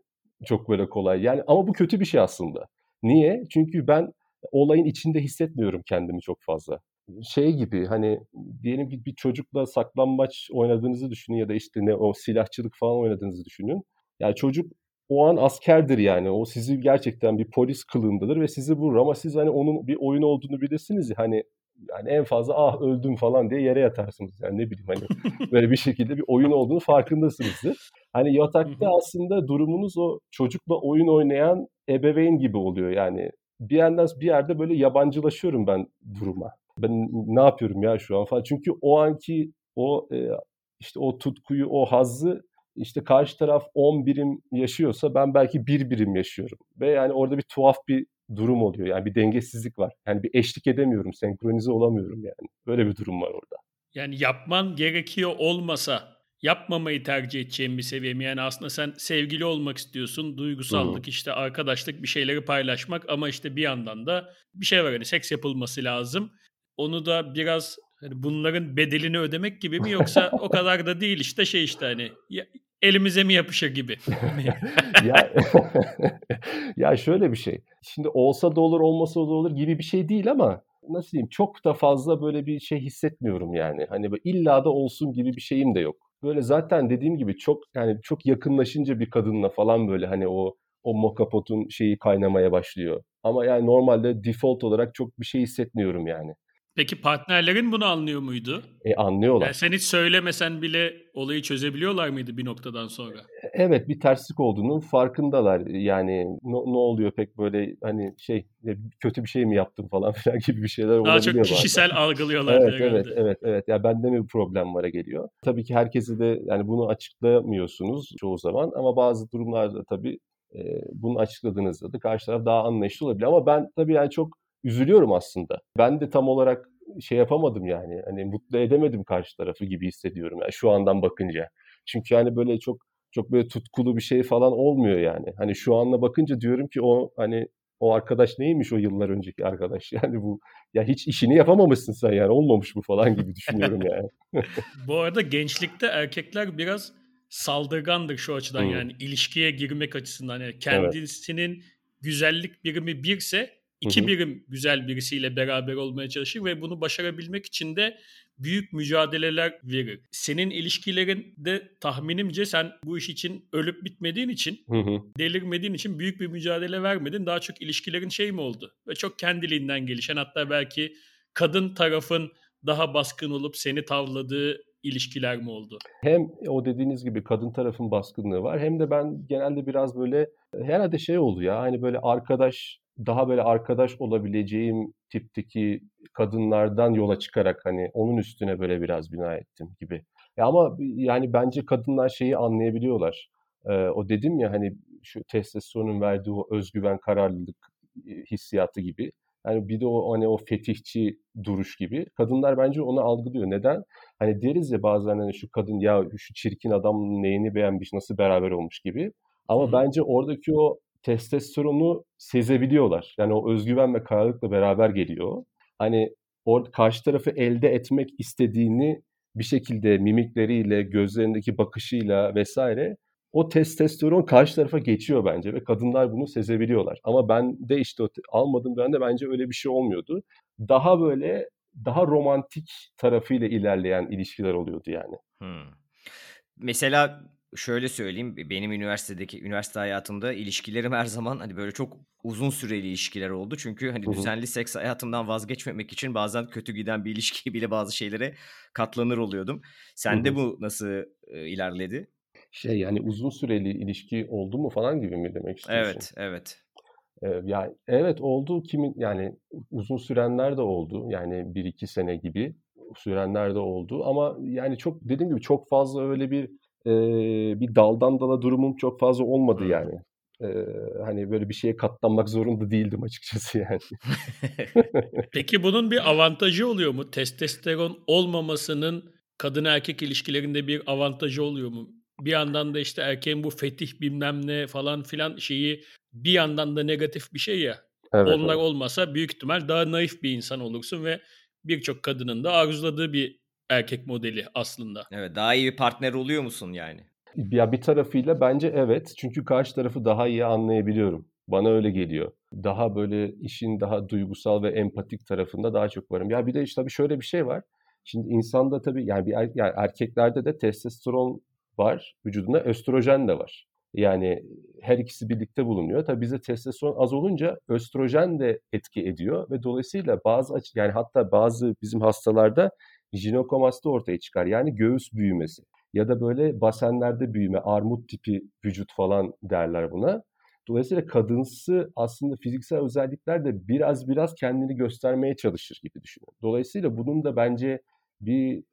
Çok böyle kolay. Yani ama bu kötü bir şey aslında. Niye? Çünkü ben olayın içinde hissetmiyorum kendimi çok fazla şey gibi hani diyelim ki bir çocukla saklambaç oynadığınızı düşünün ya da işte ne o silahçılık falan oynadığınızı düşünün. Yani çocuk o an askerdir yani. O sizi gerçekten bir polis kılığındadır ve sizi vurur ama siz hani onun bir oyun olduğunu bilirsiniz ya hani yani en fazla ah öldüm falan diye yere yatarsınız. Yani ne bileyim hani böyle bir şekilde bir oyun olduğunu farkındasınızdır. Hani yatakta aslında durumunuz o çocukla oyun oynayan ebeveyn gibi oluyor yani. Bir yandan bir yerde böyle yabancılaşıyorum ben duruma ben ne yapıyorum ya şu an falan. Çünkü o anki o e, işte o tutkuyu, o hazzı işte karşı taraf 10 birim yaşıyorsa ben belki bir birim yaşıyorum. Ve yani orada bir tuhaf bir durum oluyor. Yani bir dengesizlik var. Yani bir eşlik edemiyorum, senkronize olamıyorum yani. Böyle bir durum var orada. Yani yapman gerekiyor olmasa yapmamayı tercih edeceğim bir seviye mi? Yani aslında sen sevgili olmak istiyorsun, duygusallık, hmm. işte arkadaşlık bir şeyleri paylaşmak ama işte bir yandan da bir şey var hani seks yapılması lazım onu da biraz hani bunların bedelini ödemek gibi mi yoksa o kadar da değil işte şey işte hani ya, elimize mi yapışır gibi. ya, ya şöyle bir şey. Şimdi olsa da olur olmasa da olur gibi bir şey değil ama nasıl diyeyim çok da fazla böyle bir şey hissetmiyorum yani. Hani illa da olsun gibi bir şeyim de yok. Böyle zaten dediğim gibi çok yani çok yakınlaşınca bir kadınla falan böyle hani o o mokapotun şeyi kaynamaya başlıyor. Ama yani normalde default olarak çok bir şey hissetmiyorum yani. Peki partnerlerin bunu anlıyor muydu? E anlıyorlar. Yani sen hiç söylemesen bile olayı çözebiliyorlar mıydı bir noktadan sonra? Evet bir terslik olduğunun farkındalar. Yani ne, ne oluyor pek böyle hani şey kötü bir şey mi yaptım falan filan gibi bir şeyler olabiliyor Daha çok kişisel bazen. algılıyorlar evet, evet evet evet. Ya bende mi bir problem vara geliyor. Tabii ki herkese de yani bunu açıklayamıyorsunuz çoğu zaman ama bazı durumlarda tabii e, bunu açıkladığınızda da karşı taraf daha anlayışlı olabilir. Ama ben tabii yani çok üzülüyorum aslında. Ben de tam olarak şey yapamadım yani. Hani mutlu edemedim karşı tarafı gibi hissediyorum yani şu andan bakınca. Çünkü yani böyle çok çok böyle tutkulu bir şey falan olmuyor yani. Hani şu anla bakınca diyorum ki o hani o arkadaş neymiş o yıllar önceki arkadaş yani bu ya hiç işini yapamamışsın sen yani olmamış bu falan gibi düşünüyorum yani. bu arada gençlikte erkekler biraz saldırgandır şu açıdan hmm. yani ilişkiye girmek açısından yani kendisinin evet. güzellik birimi birse iki Hı-hı. birim güzel birisiyle beraber olmaya çalışır ve bunu başarabilmek için de büyük mücadeleler verir. Senin ilişkilerinde tahminimce sen bu iş için ölüp bitmediğin için, Hı-hı. delirmediğin için büyük bir mücadele vermedin. Daha çok ilişkilerin şey mi oldu? Ve çok kendiliğinden gelişen hatta belki kadın tarafın daha baskın olup seni tavladığı ilişkiler mi oldu? Hem o dediğiniz gibi kadın tarafın baskınlığı var hem de ben genelde biraz böyle herhalde şey oldu ya hani böyle arkadaş daha böyle arkadaş olabileceğim tipteki kadınlardan yola çıkarak hani onun üstüne böyle biraz bina ettim gibi. Ya ama yani bence kadınlar şeyi anlayabiliyorlar. Ee, o dedim ya hani şu testosteronun verdiği o özgüven, kararlılık hissiyatı gibi. Yani bir de o hani o fetihçi duruş gibi. Kadınlar bence onu algılıyor. Neden? Hani deriz ya bazen hani şu kadın ya şu çirkin adam neyini beğenmiş, nasıl beraber olmuş gibi. Ama Hı-hı. bence oradaki o testosteronu sezebiliyorlar. Yani o özgüven ve kararlılıkla beraber geliyor. Hani orada karşı tarafı elde etmek istediğini bir şekilde mimikleriyle, gözlerindeki bakışıyla vesaire o testosteron karşı tarafa geçiyor bence ve kadınlar bunu sezebiliyorlar. Ama ben de işte almadım ben de bence öyle bir şey olmuyordu. Daha böyle daha romantik tarafıyla ilerleyen ilişkiler oluyordu yani. Hmm. Mesela şöyle söyleyeyim benim üniversitedeki üniversite hayatımda ilişkilerim her zaman hani böyle çok uzun süreli ilişkiler oldu. Çünkü hani düzenli seks hayatımdan vazgeçmemek için bazen kötü giden bir ilişkiye bile bazı şeylere katlanır oluyordum. Sende bu nasıl e, ilerledi? Şey yani uzun süreli ilişki oldu mu falan gibi mi demek istiyorsun? Evet, evet. Ee, ya evet oldu kimin yani uzun sürenler de oldu. Yani bir iki sene gibi sürenler de oldu ama yani çok dediğim gibi çok fazla öyle bir e, bir daldan dala durumum çok fazla olmadı yani. E, hani böyle bir şeye katlanmak zorunda değildim açıkçası yani. Peki bunun bir avantajı oluyor mu? Testosteron olmamasının kadın erkek ilişkilerinde bir avantajı oluyor mu? Bir yandan da işte erkeğin bu fetih bilmem ne falan filan şeyi bir yandan da negatif bir şey ya. Evet, Onlar evet. olmasa büyük ihtimal daha naif bir insan olursun ve birçok kadının da arzuladığı bir erkek modeli aslında. Evet daha iyi bir partner oluyor musun yani? Ya bir tarafıyla bence evet. Çünkü karşı tarafı daha iyi anlayabiliyorum. Bana öyle geliyor. Daha böyle işin daha duygusal ve empatik tarafında daha çok varım. Ya bir de işte tabii şöyle bir şey var. Şimdi insanda tabii yani bir er, yani erkeklerde de testosteron var vücudunda, östrojen de var. Yani her ikisi birlikte bulunuyor. Tabii bizde testosteron az olunca östrojen de etki ediyor ve dolayısıyla bazı yani hatta bazı bizim hastalarda jinekomasti ortaya çıkar. Yani göğüs büyümesi ya da böyle basenlerde büyüme, armut tipi vücut falan derler buna. Dolayısıyla kadınsı aslında fiziksel özellikler de biraz biraz kendini göstermeye çalışır gibi düşünüyorum. Dolayısıyla bunun da bence bir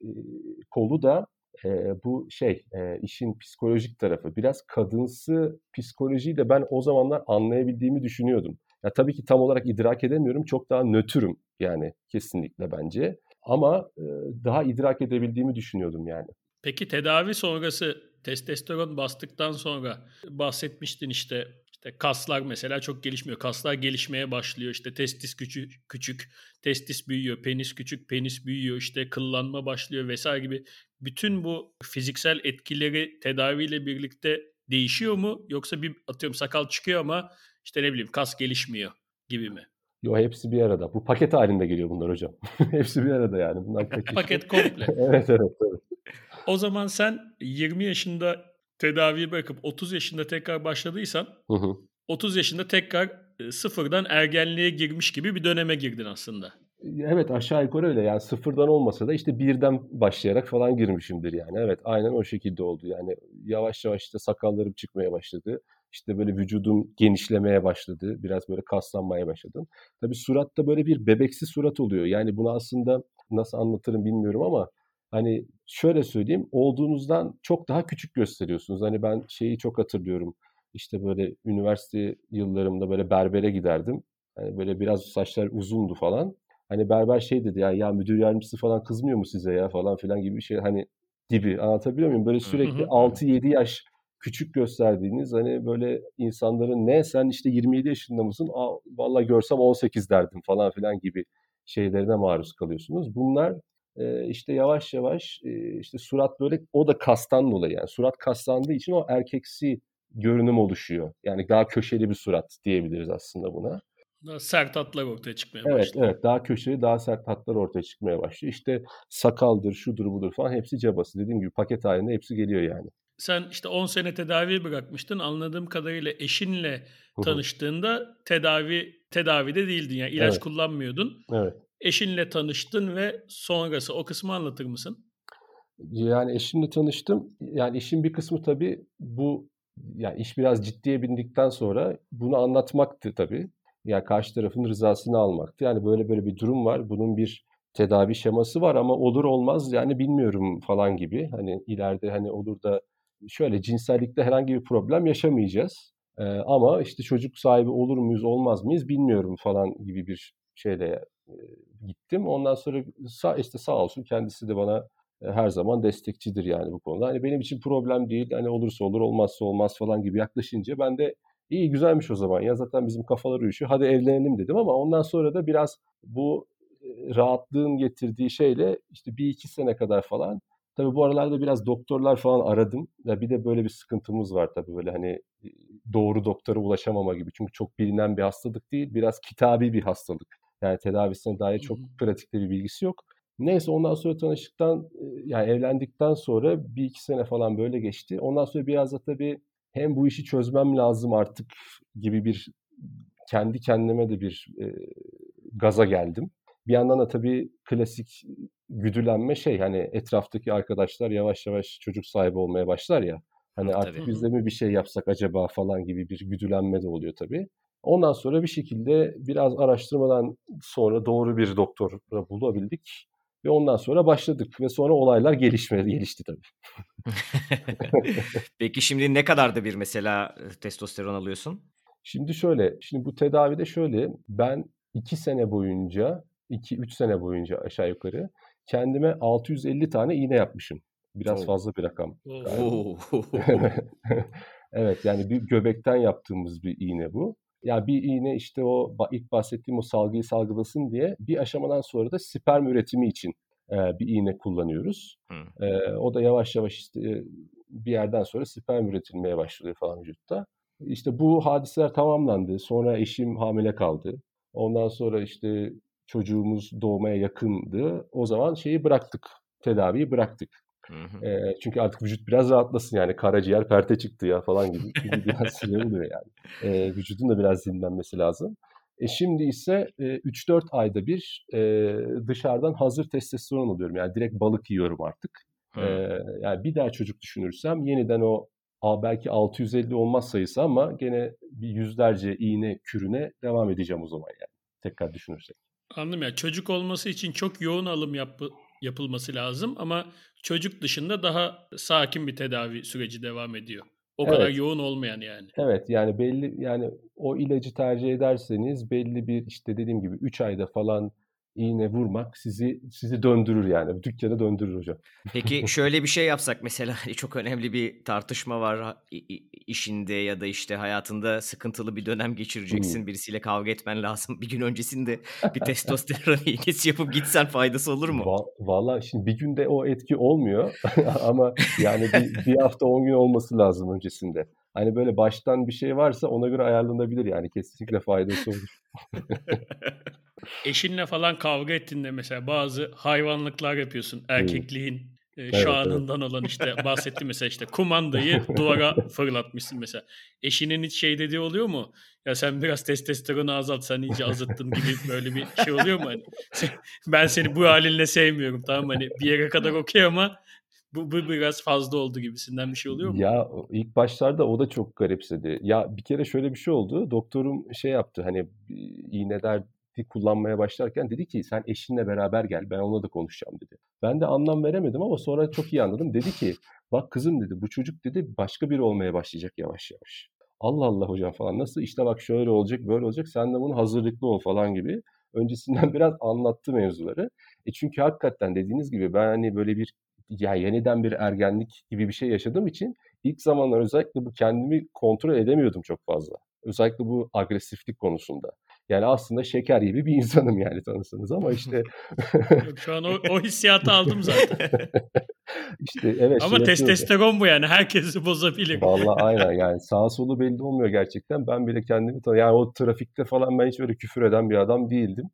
kolu da e, bu şey e, işin psikolojik tarafı. Biraz kadınsı psikolojiyi de ben o zamanlar anlayabildiğimi düşünüyordum. Ya tabii ki tam olarak idrak edemiyorum. Çok daha nötrüm yani kesinlikle bence. Ama e, daha idrak edebildiğimi düşünüyordum yani. Peki tedavi sonrası testosteron bastıktan sonra bahsetmiştin işte işte kaslar mesela çok gelişmiyor. Kaslar gelişmeye başlıyor. İşte testis küçük, küçük, testis büyüyor, penis küçük, penis büyüyor. İşte kıllanma başlıyor vesaire gibi. Bütün bu fiziksel etkileri tedaviyle birlikte değişiyor mu? Yoksa bir atıyorum sakal çıkıyor ama işte ne bileyim kas gelişmiyor gibi mi? Yo hepsi bir arada. Bu paket halinde geliyor bunlar hocam. hepsi bir arada yani. Bunlar paket komple. evet evet. evet. O zaman sen 20 yaşında tedaviyi bırakıp 30 yaşında tekrar başladıysan hı hı. 30 yaşında tekrar sıfırdan ergenliğe girmiş gibi bir döneme girdin aslında. Evet aşağı yukarı öyle yani sıfırdan olmasa da işte birden başlayarak falan girmişimdir yani. Evet aynen o şekilde oldu yani yavaş yavaş işte sakallarım çıkmaya başladı. İşte böyle vücudum genişlemeye başladı. Biraz böyle kaslanmaya başladım. Tabii suratta böyle bir bebeksi surat oluyor. Yani bunu aslında nasıl anlatırım bilmiyorum ama hani şöyle söyleyeyim olduğunuzdan çok daha küçük gösteriyorsunuz. Hani ben şeyi çok hatırlıyorum. İşte böyle üniversite yıllarımda böyle berbere giderdim. Hani böyle biraz saçlar uzundu falan. Hani berber şey dedi ya ya müdür yardımcısı falan kızmıyor mu size ya falan filan gibi bir şey hani gibi anlatabiliyor muyum? Böyle sürekli 6-7 yaş küçük gösterdiğiniz hani böyle insanların ne sen işte 27 yaşında mısın? Aa, vallahi görsem 18 derdim falan filan gibi şeylerine maruz kalıyorsunuz. Bunlar e, işte yavaş yavaş e, işte surat böyle o da kastan dolayı yani surat kaslandığı için o erkeksi görünüm oluşuyor. Yani daha köşeli bir surat diyebiliriz aslında buna. Daha sert hatlar ortaya çıkmaya evet, başlıyor. Evet, daha köşeli, daha sert hatlar ortaya çıkmaya başlıyor. İşte sakaldır, şudur budur falan hepsi cabası. Dediğim gibi paket halinde hepsi geliyor yani. Sen işte 10 sene tedavi bırakmıştın. Anladığım kadarıyla eşinle tanıştığında tedavi tedavide değildin. Yani ilaç Evet. kullanmıyordun. Evet. Eşinle tanıştın ve sonrası o kısmı anlatır mısın? Yani eşimle tanıştım. Yani işin bir kısmı tabii bu yani iş biraz ciddiye bindikten sonra bunu anlatmaktı tabii. Yani karşı tarafın rızasını almaktı. Yani böyle böyle bir durum var. Bunun bir tedavi şeması var ama olur olmaz yani bilmiyorum falan gibi. Hani ileride hani olur da şöyle cinsellikte herhangi bir problem yaşamayacağız. Ee, ama işte çocuk sahibi olur muyuz olmaz mıyız bilmiyorum falan gibi bir şeyle gittim. Ondan sonra sağ, işte sağ olsun kendisi de bana her zaman destekçidir yani bu konuda. Hani benim için problem değil. Hani olursa olur olmazsa olmaz falan gibi yaklaşınca ben de iyi güzelmiş o zaman ya zaten bizim kafalar uyuşuyor hadi evlenelim dedim ama ondan sonra da biraz bu rahatlığın getirdiği şeyle işte bir iki sene kadar falan tabii bu aralarda biraz doktorlar falan aradım. Ya bir de böyle bir sıkıntımız var tabii böyle hani doğru doktora ulaşamama gibi. Çünkü çok bilinen bir hastalık değil. Biraz kitabi bir hastalık. Yani tedavisine dair çok pratikte bir bilgisi yok. Neyse ondan sonra tanıştıktan yani evlendikten sonra bir iki sene falan böyle geçti. Ondan sonra biraz da tabii hem bu işi çözmem lazım artık gibi bir kendi kendime de bir e, gaza geldim. Bir yandan da tabii klasik güdülenme şey hani etraftaki arkadaşlar yavaş yavaş çocuk sahibi olmaya başlar ya. Hani artık tabii. biz de mi bir şey yapsak acaba falan gibi bir güdülenme de oluyor tabii. Ondan sonra bir şekilde biraz araştırmadan sonra doğru bir doktor bulabildik. Ve ondan sonra başladık ve sonra olaylar gelişmedi, gelişti tabii. Peki şimdi ne kadar da bir mesela e, testosteron alıyorsun? Şimdi şöyle, şimdi bu tedavide şöyle, ben 2 sene boyunca, 2-3 sene boyunca aşağı yukarı kendime 650 tane iğne yapmışım. Biraz Oo. fazla bir rakam. Oo. Evet yani bir göbekten yaptığımız bir iğne bu. Ya bir iğne işte o ilk bahsettiğim o salgıyı salgılasın diye bir aşamadan sonra da sperm üretimi için e, bir iğne kullanıyoruz. Hı. E, o da yavaş yavaş işte e, bir yerden sonra sperm üretilmeye başlıyor falan vücutta. İşte bu hadiseler tamamlandı. Sonra eşim hamile kaldı. Ondan sonra işte çocuğumuz doğmaya yakındı. O zaman şeyi bıraktık. Tedaviyi bıraktık. Hı hı. E, çünkü artık vücut biraz rahatlasın yani karaciğer perte çıktı ya falan gibi, gibi biraz şey oluyor yani. E, vücudun da biraz dinlenmesi lazım. E şimdi ise e, 3-4 ayda bir e, dışarıdan hazır testosteron alıyorum. Yani direkt balık yiyorum artık. E, yani bir daha çocuk düşünürsem yeniden o a, belki 650 olmaz sayısı ama gene bir yüzlerce iğne kürüne devam edeceğim o zaman yani. Tekrar düşünürsek. Anladım ya. Çocuk olması için çok yoğun alım yapı- yapılması lazım ama çocuk dışında daha sakin bir tedavi süreci devam ediyor. O kadar Evet. yoğun olmayan yani. Evet yani belli yani o ilacı tercih ederseniz belli bir işte dediğim gibi 3 ayda falan iğne vurmak sizi sizi döndürür yani. Dükkanı döndürür hocam. Peki şöyle bir şey yapsak mesela hani çok önemli bir tartışma var işinde ya da işte hayatında sıkıntılı bir dönem geçireceksin. Birisiyle kavga etmen lazım. Bir gün öncesinde bir testosteron iğnesi yapıp gitsen faydası olur mu? Va- Vallahi şimdi bir günde o etki olmuyor ama yani bir, bir hafta 10 gün olması lazım öncesinde. Hani böyle baştan bir şey varsa ona göre ayarlanabilir yani kesinlikle faydası olur. Eşinle falan kavga ettiğinde mesela bazı hayvanlıklar yapıyorsun. Erkekliğin e, evet, şanından evet. olan işte bahsettim mesela işte kumandayı duvara fırlatmışsın mesela. Eşinin hiç şey dediği oluyor mu? Ya sen biraz testosteronu azalt sen iyice azıttın gibi böyle bir şey oluyor mu? Hani, ben seni bu halinle sevmiyorum tamam hani bir yere kadar okey ama bu, bu biraz fazla oldu gibisinden bir şey oluyor mu? Ya ilk başlarda o da çok garipsedi. Ya bir kere şöyle bir şey oldu. Doktorum şey yaptı hani iğneler kullanmaya başlarken dedi ki sen eşinle beraber gel ben onunla da konuşacağım dedi. Ben de anlam veremedim ama sonra çok iyi anladım. Dedi ki bak kızım dedi bu çocuk dedi başka biri olmaya başlayacak yavaş yavaş. Allah Allah hocam falan nasıl işte bak şöyle olacak böyle olacak sen de bunu hazırlıklı ol falan gibi. Öncesinden biraz anlattı mevzuları. E çünkü hakikaten dediğiniz gibi ben hani böyle bir ya yeniden bir ergenlik gibi bir şey yaşadığım için ilk zamanlar özellikle bu kendimi kontrol edemiyordum çok fazla. Özellikle bu agresiflik konusunda. Yani aslında şeker gibi bir insanım yani tanısanız ama işte. Şu an o, o hissiyatı aldım zaten. İşte evet. Ama şey testosteron bu yani herkesi bozabilir. Vallahi aynen yani sağ solu belli olmuyor gerçekten. Ben bile kendimi tanı yani o trafikte falan ben hiç öyle küfür eden bir adam değildim.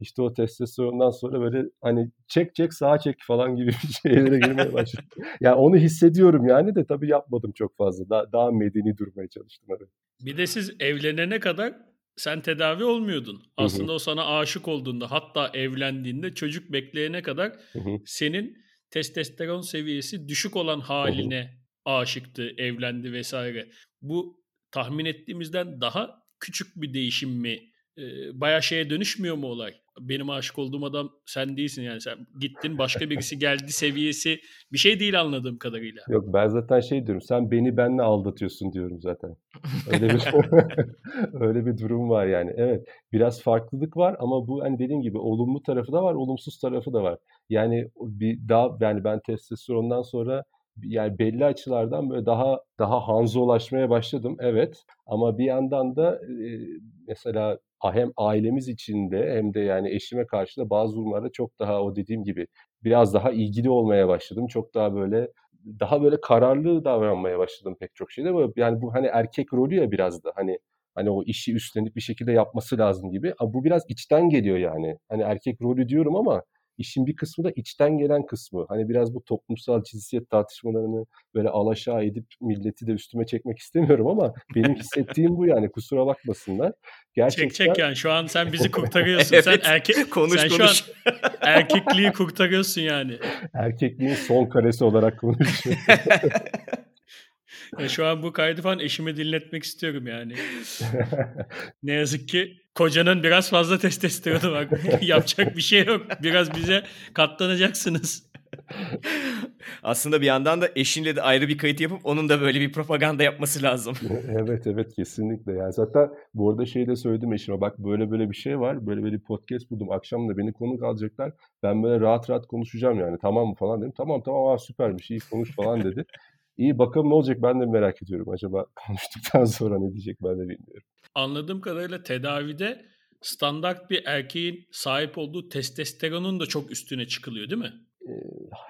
İşte o testosterondan sonra böyle hani çek çek sağa çek falan gibi bir şeylere girmeye başladım. yani onu hissediyorum yani de tabii yapmadım çok fazla. Daha, daha medeni durmaya çalıştım. Evet. Bir de siz evlenene kadar sen tedavi olmuyordun. Aslında hı hı. o sana aşık olduğunda hatta evlendiğinde çocuk bekleyene kadar hı hı. senin testosteron seviyesi düşük olan haline hı hı. aşıktı, evlendi vesaire. Bu tahmin ettiğimizden daha küçük bir değişim mi? Bayağı şeye dönüşmüyor mu olay? Benim aşık olduğum adam sen değilsin yani sen gittin başka birisi geldi seviyesi bir şey değil anladığım kadarıyla. Yok ben zaten şey diyorum sen beni benle aldatıyorsun diyorum zaten. Öyle bir öyle bir durum var yani. Evet biraz farklılık var ama bu hani dediğim gibi olumlu tarafı da var olumsuz tarafı da var. Yani bir daha yani ben testosterondan sonra yani belli açılardan böyle daha daha hanzolaşmaya başladım evet ama bir yandan da e, mesela hem ailemiz içinde hem de yani eşime karşı da bazı durumlarda çok daha o dediğim gibi biraz daha ilgili olmaya başladım. Çok daha böyle daha böyle kararlı davranmaya başladım pek çok şeyde. Yani bu hani erkek rolü ya biraz da hani hani o işi üstlenip bir şekilde yapması lazım gibi. Ama bu biraz içten geliyor yani. Hani erkek rolü diyorum ama işin bir kısmı da içten gelen kısmı. Hani biraz bu toplumsal cinsiyet tartışmalarını böyle alaşağı edip milleti de üstüme çekmek istemiyorum ama benim hissettiğim bu yani kusura bakmasınlar. Gerçekten... Çek çek yani şu an sen bizi kurtarıyorsun. evet, sen erkek konuş sen konuş. şu an erkekliği kurtarıyorsun yani. Erkekliğin son karesi olarak konuşuyorsun. Ya şu an bu kaydı falan eşime dinletmek istiyorum yani. ne yazık ki kocanın biraz fazla testosteronu var. Yapacak bir şey yok. Biraz bize katlanacaksınız. Aslında bir yandan da eşinle de ayrı bir kayıt yapıp onun da böyle bir propaganda yapması lazım. evet evet kesinlikle. Yani zaten bu arada şey de söyledim eşime bak böyle böyle bir şey var. Böyle böyle bir podcast buldum. Akşam da beni konuk alacaklar. Ben böyle rahat rahat konuşacağım yani. Tamam mı falan dedim. Tamam tamam aa, süpermiş iyi konuş falan dedi. İyi bakalım ne olacak ben de merak ediyorum. Acaba konuştuktan sonra ne diyecek ben de bilmiyorum. Anladığım kadarıyla tedavide standart bir erkeğin sahip olduğu testosteronun da çok üstüne çıkılıyor değil mi?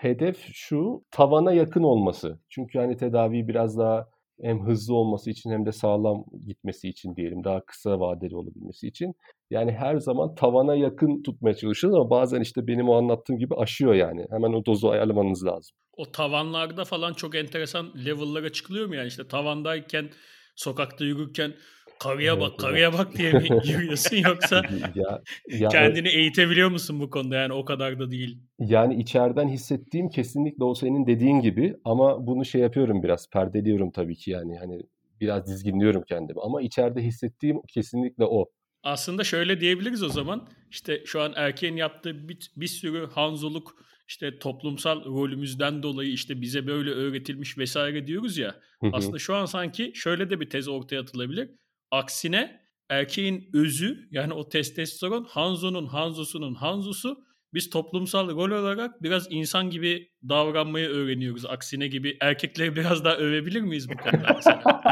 Hedef şu tavana yakın olması. Çünkü hani tedavi biraz daha hem hızlı olması için hem de sağlam gitmesi için diyelim daha kısa vadeli olabilmesi için. Yani her zaman tavana yakın tutmaya çalışıyoruz ama bazen işte benim o anlattığım gibi aşıyor yani. Hemen o dozu ayarlamanız lazım. O tavanlarda falan çok enteresan level'lara çıkılıyor mu yani işte tavandayken sokakta yürürken karıya bak karıya bak diye mi yürüyorsun yoksa ya, ya, kendini eğitebiliyor musun bu konuda yani o kadar da değil. Yani içeriden hissettiğim kesinlikle o senin dediğin gibi ama bunu şey yapıyorum biraz perdeliyorum tabii ki yani hani biraz dizginliyorum kendimi ama içeride hissettiğim kesinlikle o. Aslında şöyle diyebiliriz o zaman işte şu an erkeğin yaptığı bir, bir sürü hanzoluk işte toplumsal rolümüzden dolayı işte bize böyle öğretilmiş vesaire diyoruz ya. Aslında şu an sanki şöyle de bir tez ortaya atılabilir. Aksine erkeğin özü yani o testosteron Hanzo'nun Hanzo'sunun Hanzo'su biz toplumsal rol olarak biraz insan gibi davranmayı öğreniyoruz. Aksine gibi erkekleri biraz daha övebilir miyiz bu konuda mesela?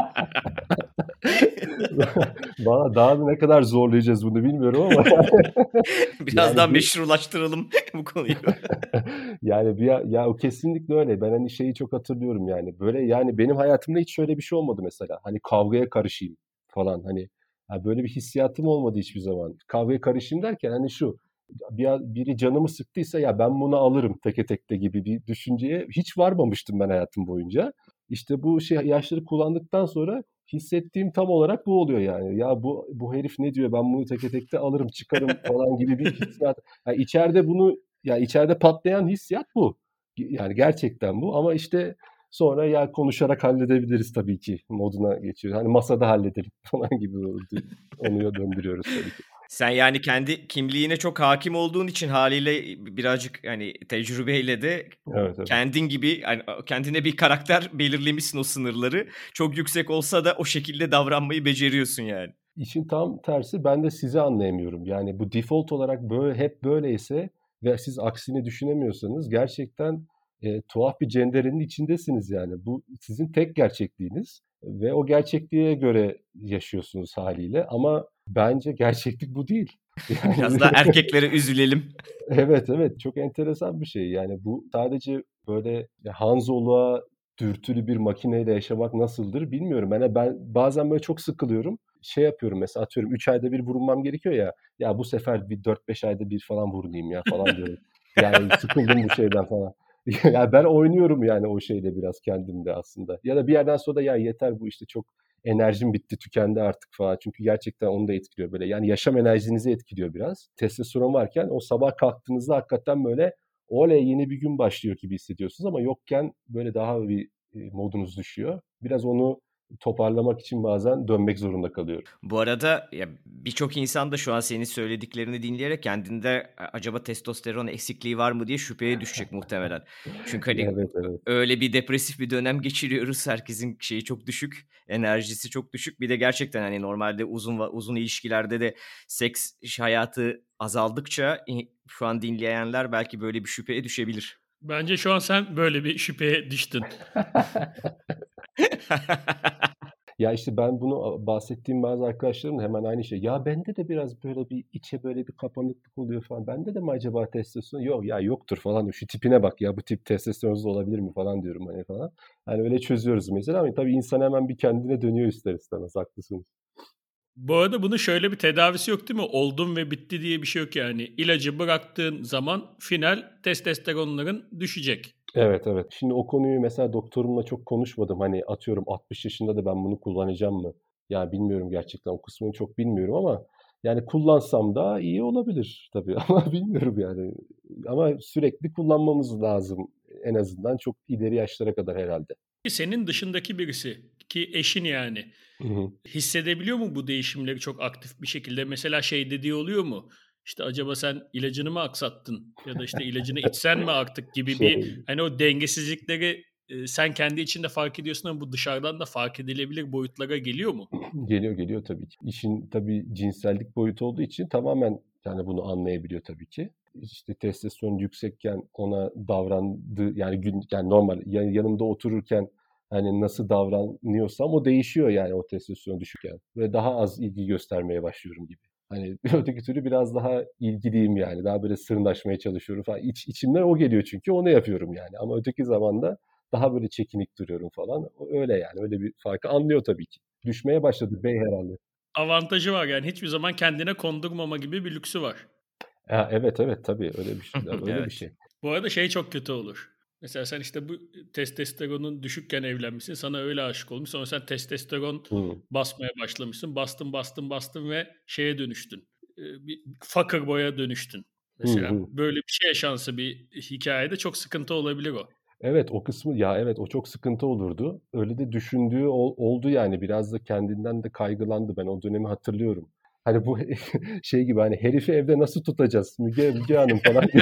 Bana daha ne kadar zorlayacağız bunu bilmiyorum ama. Biraz yani daha meşrulaştıralım bu konuyu. yani bir, ya o kesinlikle öyle. Ben hani şeyi çok hatırlıyorum yani. Böyle yani benim hayatımda hiç şöyle bir şey olmadı mesela. Hani kavgaya karışayım falan hani yani böyle bir hissiyatım olmadı hiçbir zaman. Kavgaya karışayım derken hani şu bir, biri canımı sıktıysa ya ben bunu alırım teke tekte gibi bir düşünceye hiç varmamıştım ben hayatım boyunca. İşte bu şey yaşları kullandıktan sonra hissettiğim tam olarak bu oluyor yani. Ya bu bu herif ne diyor ben bunu teke tekte alırım çıkarım falan gibi bir hissiyat. Yani içeride bunu ya içeride patlayan hissiyat bu. Yani gerçekten bu ama işte sonra ya konuşarak halledebiliriz tabii ki moduna geçiyor. Hani masada halledelim falan gibi onu döndürüyoruz tabii ki. Sen yani kendi kimliğine çok hakim olduğun için haliyle birazcık hani tecrübeyle de evet, evet. kendin gibi yani kendine bir karakter belirlemişsin o sınırları. Çok yüksek olsa da o şekilde davranmayı beceriyorsun yani. İşin tam tersi ben de sizi anlayamıyorum. Yani bu default olarak böyle hep böyleyse ve siz aksini düşünemiyorsanız gerçekten e, tuhaf bir cenderenin içindesiniz yani. Bu sizin tek gerçekliğiniz ve o gerçekliğe göre yaşıyorsunuz haliyle ama bence gerçeklik bu değil. Yani... Biraz da erkeklere üzülelim. evet evet çok enteresan bir şey yani bu sadece böyle Hanzoluğa dürtülü bir makineyle yaşamak nasıldır bilmiyorum. Yani ben bazen böyle çok sıkılıyorum. Şey yapıyorum mesela atıyorum 3 ayda bir vurulmam gerekiyor ya. Ya bu sefer bir 4-5 ayda bir falan vurulmayayım ya falan diyorum. Yani sıkıldım bu şeyden falan. yani ben oynuyorum yani o şeyle biraz kendimde aslında. Ya da bir yerden sonra da ya yeter bu işte çok enerjim bitti tükendi artık falan. Çünkü gerçekten onu da etkiliyor böyle. Yani yaşam enerjinizi etkiliyor biraz. Testosteron varken o sabah kalktığınızda hakikaten böyle oley yeni bir gün başlıyor gibi hissediyorsunuz ama yokken böyle daha bir modunuz düşüyor. Biraz onu toparlamak için bazen dönmek zorunda kalıyorum. Bu arada ya birçok insan da şu an senin söylediklerini dinleyerek kendinde acaba testosteron eksikliği var mı diye şüpheye düşecek muhtemelen. Çünkü hani evet, evet. öyle bir depresif bir dönem geçiriyoruz. Herkesin şeyi çok düşük, enerjisi çok düşük. Bir de gerçekten hani normalde uzun uzun ilişkilerde de seks hayatı azaldıkça şu an dinleyenler belki böyle bir şüpheye düşebilir. Bence şu an sen böyle bir şüpheye düştün. Ya işte ben bunu bahsettiğim bazı arkadaşlarım hemen aynı şey. Ya bende de biraz böyle bir içe böyle bir kapanıklık oluyor falan. Bende de mi acaba testosteron? Yok ya yoktur falan. Şu tipine bak ya bu tip testosteronsuz olabilir mi falan diyorum hani falan. Hani öyle çözüyoruz mesela ama tabii insan hemen bir kendine dönüyor ister istemez. Haklısınız. Bu arada bunun şöyle bir tedavisi yok değil mi? Oldum ve bitti diye bir şey yok yani. İlacı bıraktığın zaman final testosteronların düşecek. Evet evet. Şimdi o konuyu mesela doktorumla çok konuşmadım. Hani atıyorum 60 yaşında da ben bunu kullanacağım mı? Ya bilmiyorum gerçekten o kısmını çok bilmiyorum ama yani kullansam da iyi olabilir tabii ama bilmiyorum yani. Ama sürekli kullanmamız lazım en azından çok ileri yaşlara kadar herhalde. Senin dışındaki birisi ki eşin yani hı hı. hissedebiliyor mu bu değişimleri çok aktif bir şekilde? Mesela şey dediği oluyor mu? İşte acaba sen ilacını mı aksattın ya da işte ilacını içsen mi artık gibi bir şey hani o dengesizlikleri e, sen kendi içinde fark ediyorsun ama bu dışarıdan da fark edilebilir boyutlara geliyor mu? Geliyor geliyor tabii ki. İşin tabii cinsellik boyutu olduğu için tamamen yani bunu anlayabiliyor tabii ki. İşte testosteron yüksekken ona davrandığı yani gün yani normal yanımda otururken hani nasıl davranıyorsam o değişiyor yani o testosteron düşükken ve daha az ilgi göstermeye başlıyorum gibi. Hani öteki türlü biraz daha ilgiliyim yani. Daha böyle sırnaşmaya çalışıyorum falan. İç, içimden o geliyor çünkü onu yapıyorum yani. Ama öteki zamanda daha böyle çekinik duruyorum falan. Öyle yani. Öyle bir farkı anlıyor tabii ki. Düşmeye başladı bey herhalde. Avantajı var yani. Hiçbir zaman kendine kondurmama gibi bir lüksü var. Ha, evet evet tabii öyle bir şey. Öyle evet. bir şey. Bu arada şey çok kötü olur. Mesela sen işte bu testosteronun düşükken evlenmişsin. Sana öyle aşık olmuş. Sonra sen testosteron hmm. basmaya başlamışsın. Bastın bastın bastın ve şeye dönüştün. Bir fakir boya dönüştün. Mesela hmm. böyle bir şey şansı bir hikayede çok sıkıntı olabilir o. Evet o kısmı ya evet o çok sıkıntı olurdu. Öyle de düşündüğü ol, oldu yani biraz da kendinden de kaygılandı. Ben o dönemi hatırlıyorum. Hani bu şey gibi hani herifi evde nasıl tutacağız Müge, Müge Hanım falan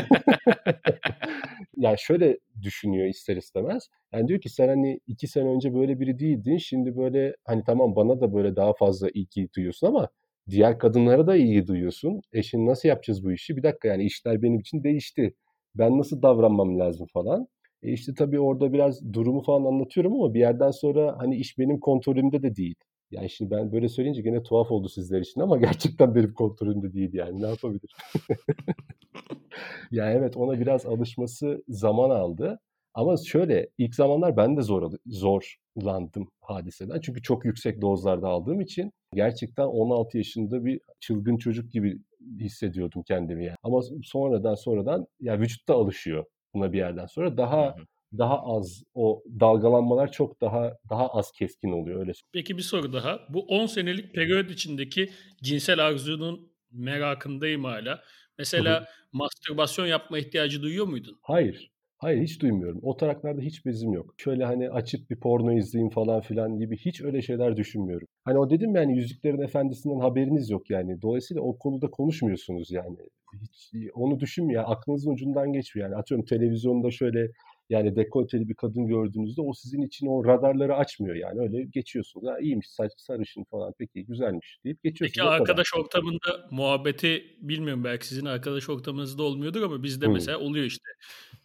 yani şöyle düşünüyor ister istemez. Yani diyor ki sen hani iki sene önce böyle biri değildin. Şimdi böyle hani tamam bana da böyle daha fazla ilgi duyuyorsun ama diğer kadınlara da ilgi duyuyorsun. E şimdi nasıl yapacağız bu işi? Bir dakika yani işler benim için değişti. Ben nasıl davranmam lazım falan. E işte tabii orada biraz durumu falan anlatıyorum ama bir yerden sonra hani iş benim kontrolümde de değil. Yani şimdi ben böyle söyleyince gene tuhaf oldu sizler için ama gerçekten benim kontrolümde değil yani ne yapabilir? yani evet ona biraz alışması zaman aldı. Ama şöyle ilk zamanlar ben de zor zorlandım hadiseden. Çünkü çok yüksek dozlarda aldığım için gerçekten 16 yaşında bir çılgın çocuk gibi hissediyordum kendimi yani. Ama sonradan sonradan ya vücut da alışıyor buna bir yerden sonra. Daha hı hı daha az o dalgalanmalar çok daha daha az keskin oluyor öyle. Peki bir soru daha. Bu 10 senelik periyot içindeki cinsel arzunun merakındayım hala. Mesela. Mastürbasyon yapma ihtiyacı duyuyor muydun? Hayır. Hayır hiç duymuyorum. O taraklarda hiç bezim yok. Şöyle hani açıp bir porno izleyeyim falan filan gibi hiç öyle şeyler düşünmüyorum. Hani o dedim yani Yüzüklerin Efendisi'nden haberiniz yok yani. Dolayısıyla o konuda konuşmuyorsunuz yani. Hiç onu düşünmüyor. Aklınızın ucundan geçmiyor. Yani atıyorum televizyonda şöyle yani dekolteli bir kadın gördüğünüzde o sizin için o radarları açmıyor yani öyle geçiyorsunuz. Ha iyiymiş saç sarışın falan peki güzelmiş deyip geçiyorsunuz. Peki arkadaş kadar. ortamında muhabbeti bilmiyorum belki sizin arkadaş ortamınızda olmuyordur ama bizde hmm. mesela oluyor işte.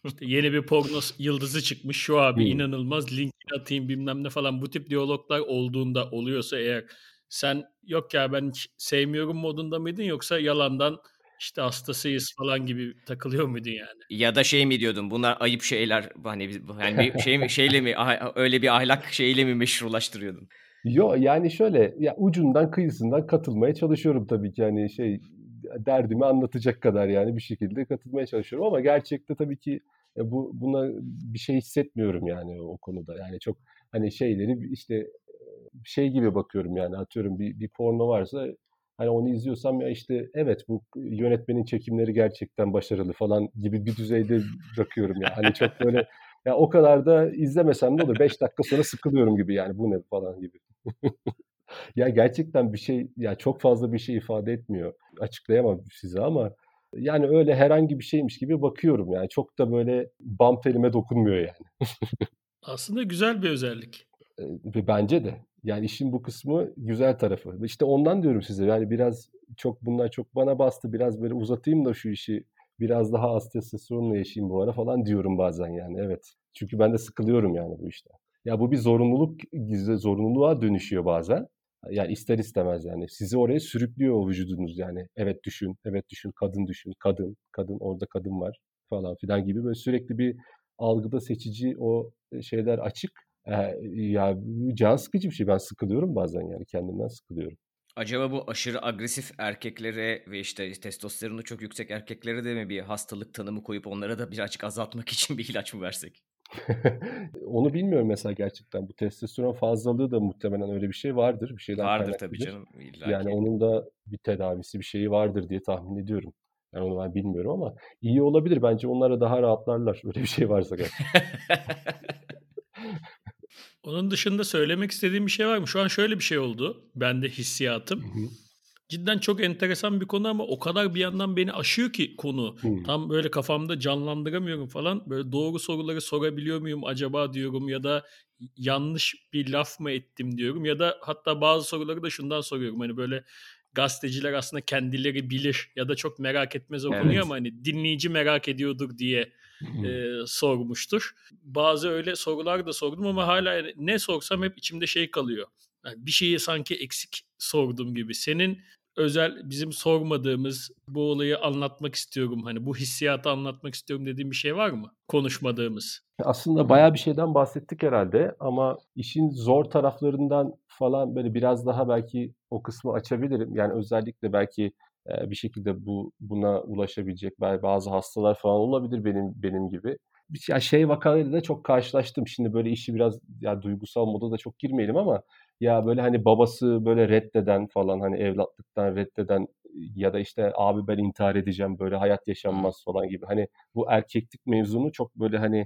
İşte yeni bir porno yıldızı çıkmış şu abi hmm. inanılmaz linkini atayım bilmem ne falan bu tip diyaloglar olduğunda oluyorsa eğer sen yok ya ben hiç sevmiyorum modunda mıydın yoksa yalandan işte hastasıyız falan gibi takılıyor muydun yani? Ya da şey mi diyordun bunlar ayıp şeyler hani hani bir şey mi şeyle mi öyle bir ahlak şeyle mi meşrulaştırıyordun? Yo yani şöyle ya ucundan kıyısından katılmaya çalışıyorum tabii ki hani şey derdimi anlatacak kadar yani bir şekilde katılmaya çalışıyorum ama gerçekte tabii ki e, bu buna bir şey hissetmiyorum yani o konuda. Yani çok hani şeyleri işte şey gibi bakıyorum yani atıyorum bir, bir porno varsa Hani onu izliyorsam ya işte evet bu yönetmenin çekimleri gerçekten başarılı falan gibi bir düzeyde bırakıyorum ya. Hani çok böyle ya o kadar da izlemesem de olur. 5 dakika sonra sıkılıyorum gibi yani bu ne falan gibi. ya gerçekten bir şey ya çok fazla bir şey ifade etmiyor. Açıklayamam size ama yani öyle herhangi bir şeymiş gibi bakıyorum yani. Çok da böyle bam telime dokunmuyor yani. Aslında güzel bir özellik. Bence de. Yani işin bu kısmı güzel tarafı. İşte ondan diyorum size. Yani biraz çok bunlar çok bana bastı. Biraz böyle uzatayım da şu işi. Biraz daha az testosteronla yaşayayım bu ara falan diyorum bazen yani. Evet. Çünkü ben de sıkılıyorum yani bu işte. Ya bu bir zorunluluk, zorunluluğa dönüşüyor bazen. Yani ister istemez yani. Sizi oraya sürüklüyor o vücudunuz yani. Evet düşün, evet düşün, kadın düşün, kadın, kadın, orada kadın var falan filan gibi böyle sürekli bir algıda seçici o şeyler açık Ya, can sıkıcı bir şey. Ben sıkılıyorum bazen yani kendimden sıkılıyorum. Acaba bu aşırı agresif erkeklere ve işte testosteronu çok yüksek erkeklere de mi bir hastalık tanımı koyup onlara da birazcık azaltmak için bir ilaç mı versek? Onu bilmiyorum mesela gerçekten. Bu testosteron fazlalığı da muhtemelen öyle bir şey vardır. Bir şeyden Vardır tabii canım. illaki. Yani onun da bir tedavisi, bir şeyi vardır diye tahmin ediyorum. Yani onu ben bilmiyorum ama iyi olabilir. Bence onlara daha rahatlarlar. Öyle bir şey varsa gerçekten. Onun dışında söylemek istediğim bir şey var mı? Şu an şöyle bir şey oldu. Bende hissiyatım. Hı hı. Cidden çok enteresan bir konu ama o kadar bir yandan beni aşıyor ki konu. Hı. Tam böyle kafamda canlandıramıyorum falan. Böyle doğru soruları sorabiliyor muyum acaba diyorum ya da yanlış bir laf mı ettim diyorum ya da hatta bazı soruları da şundan soruyorum. Hani böyle gazeteciler aslında kendileri bilir ya da çok merak etmez o evet. konuyu ama hani dinleyici merak ediyordur diye e, sormuştur. Bazı öyle sorular da sordum ama hala ne sorsam hep içimde şey kalıyor. Yani bir şeyi sanki eksik sordum gibi. Senin özel bizim sormadığımız bu olayı anlatmak istiyorum. Hani bu hissiyatı anlatmak istiyorum dediğim bir şey var mı? Konuşmadığımız. Aslında bayağı bir şeyden bahsettik herhalde ama işin zor taraflarından falan böyle biraz daha belki o kısmı açabilirim. Yani özellikle belki bir şekilde bu buna ulaşabilecek bazı hastalar falan olabilir benim benim gibi. Ya şey vakalarıyla da çok karşılaştım. Şimdi böyle işi biraz ya duygusal moda da çok girmeyelim ama ya böyle hani babası böyle reddeden falan hani evlatlıktan reddeden ya da işte abi ben intihar edeceğim böyle hayat yaşanmaz falan gibi. Hani bu erkeklik mevzunu çok böyle hani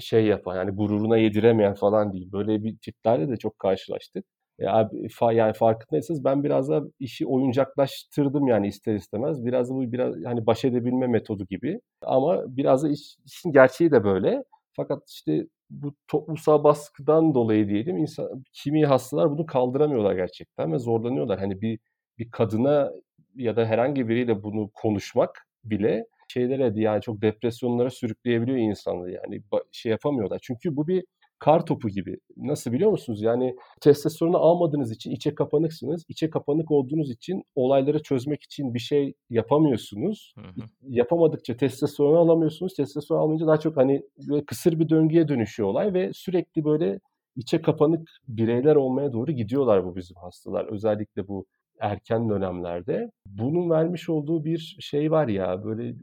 şey yapan yani gururuna yediremeyen falan değil. Böyle bir tiplerle de çok karşılaştık. Ya fa, yani farkındaysanız ben biraz da işi oyuncaklaştırdım yani ister istemez. Biraz da bu biraz hani baş edebilme metodu gibi. Ama biraz da iş, işin gerçeği de böyle. Fakat işte bu toplumsal baskıdan dolayı diyelim insan kimi hastalar bunu kaldıramıyorlar gerçekten ve zorlanıyorlar. Hani bir bir kadına ya da herhangi biriyle bunu konuşmak bile şeylere yani çok depresyonlara sürükleyebiliyor insanları yani şey yapamıyorlar. Çünkü bu bir kar topu gibi. Nasıl biliyor musunuz? Yani testosteronu almadığınız için içe kapanıksınız. İçe kapanık olduğunuz için olayları çözmek için bir şey yapamıyorsunuz. Hı hı. Yapamadıkça testosteronu alamıyorsunuz. Testosteron almayınca daha çok hani kısır bir döngüye dönüşüyor olay ve sürekli böyle içe kapanık bireyler olmaya doğru gidiyorlar bu bizim hastalar. Özellikle bu erken dönemlerde. Bunun vermiş olduğu bir şey var ya böyle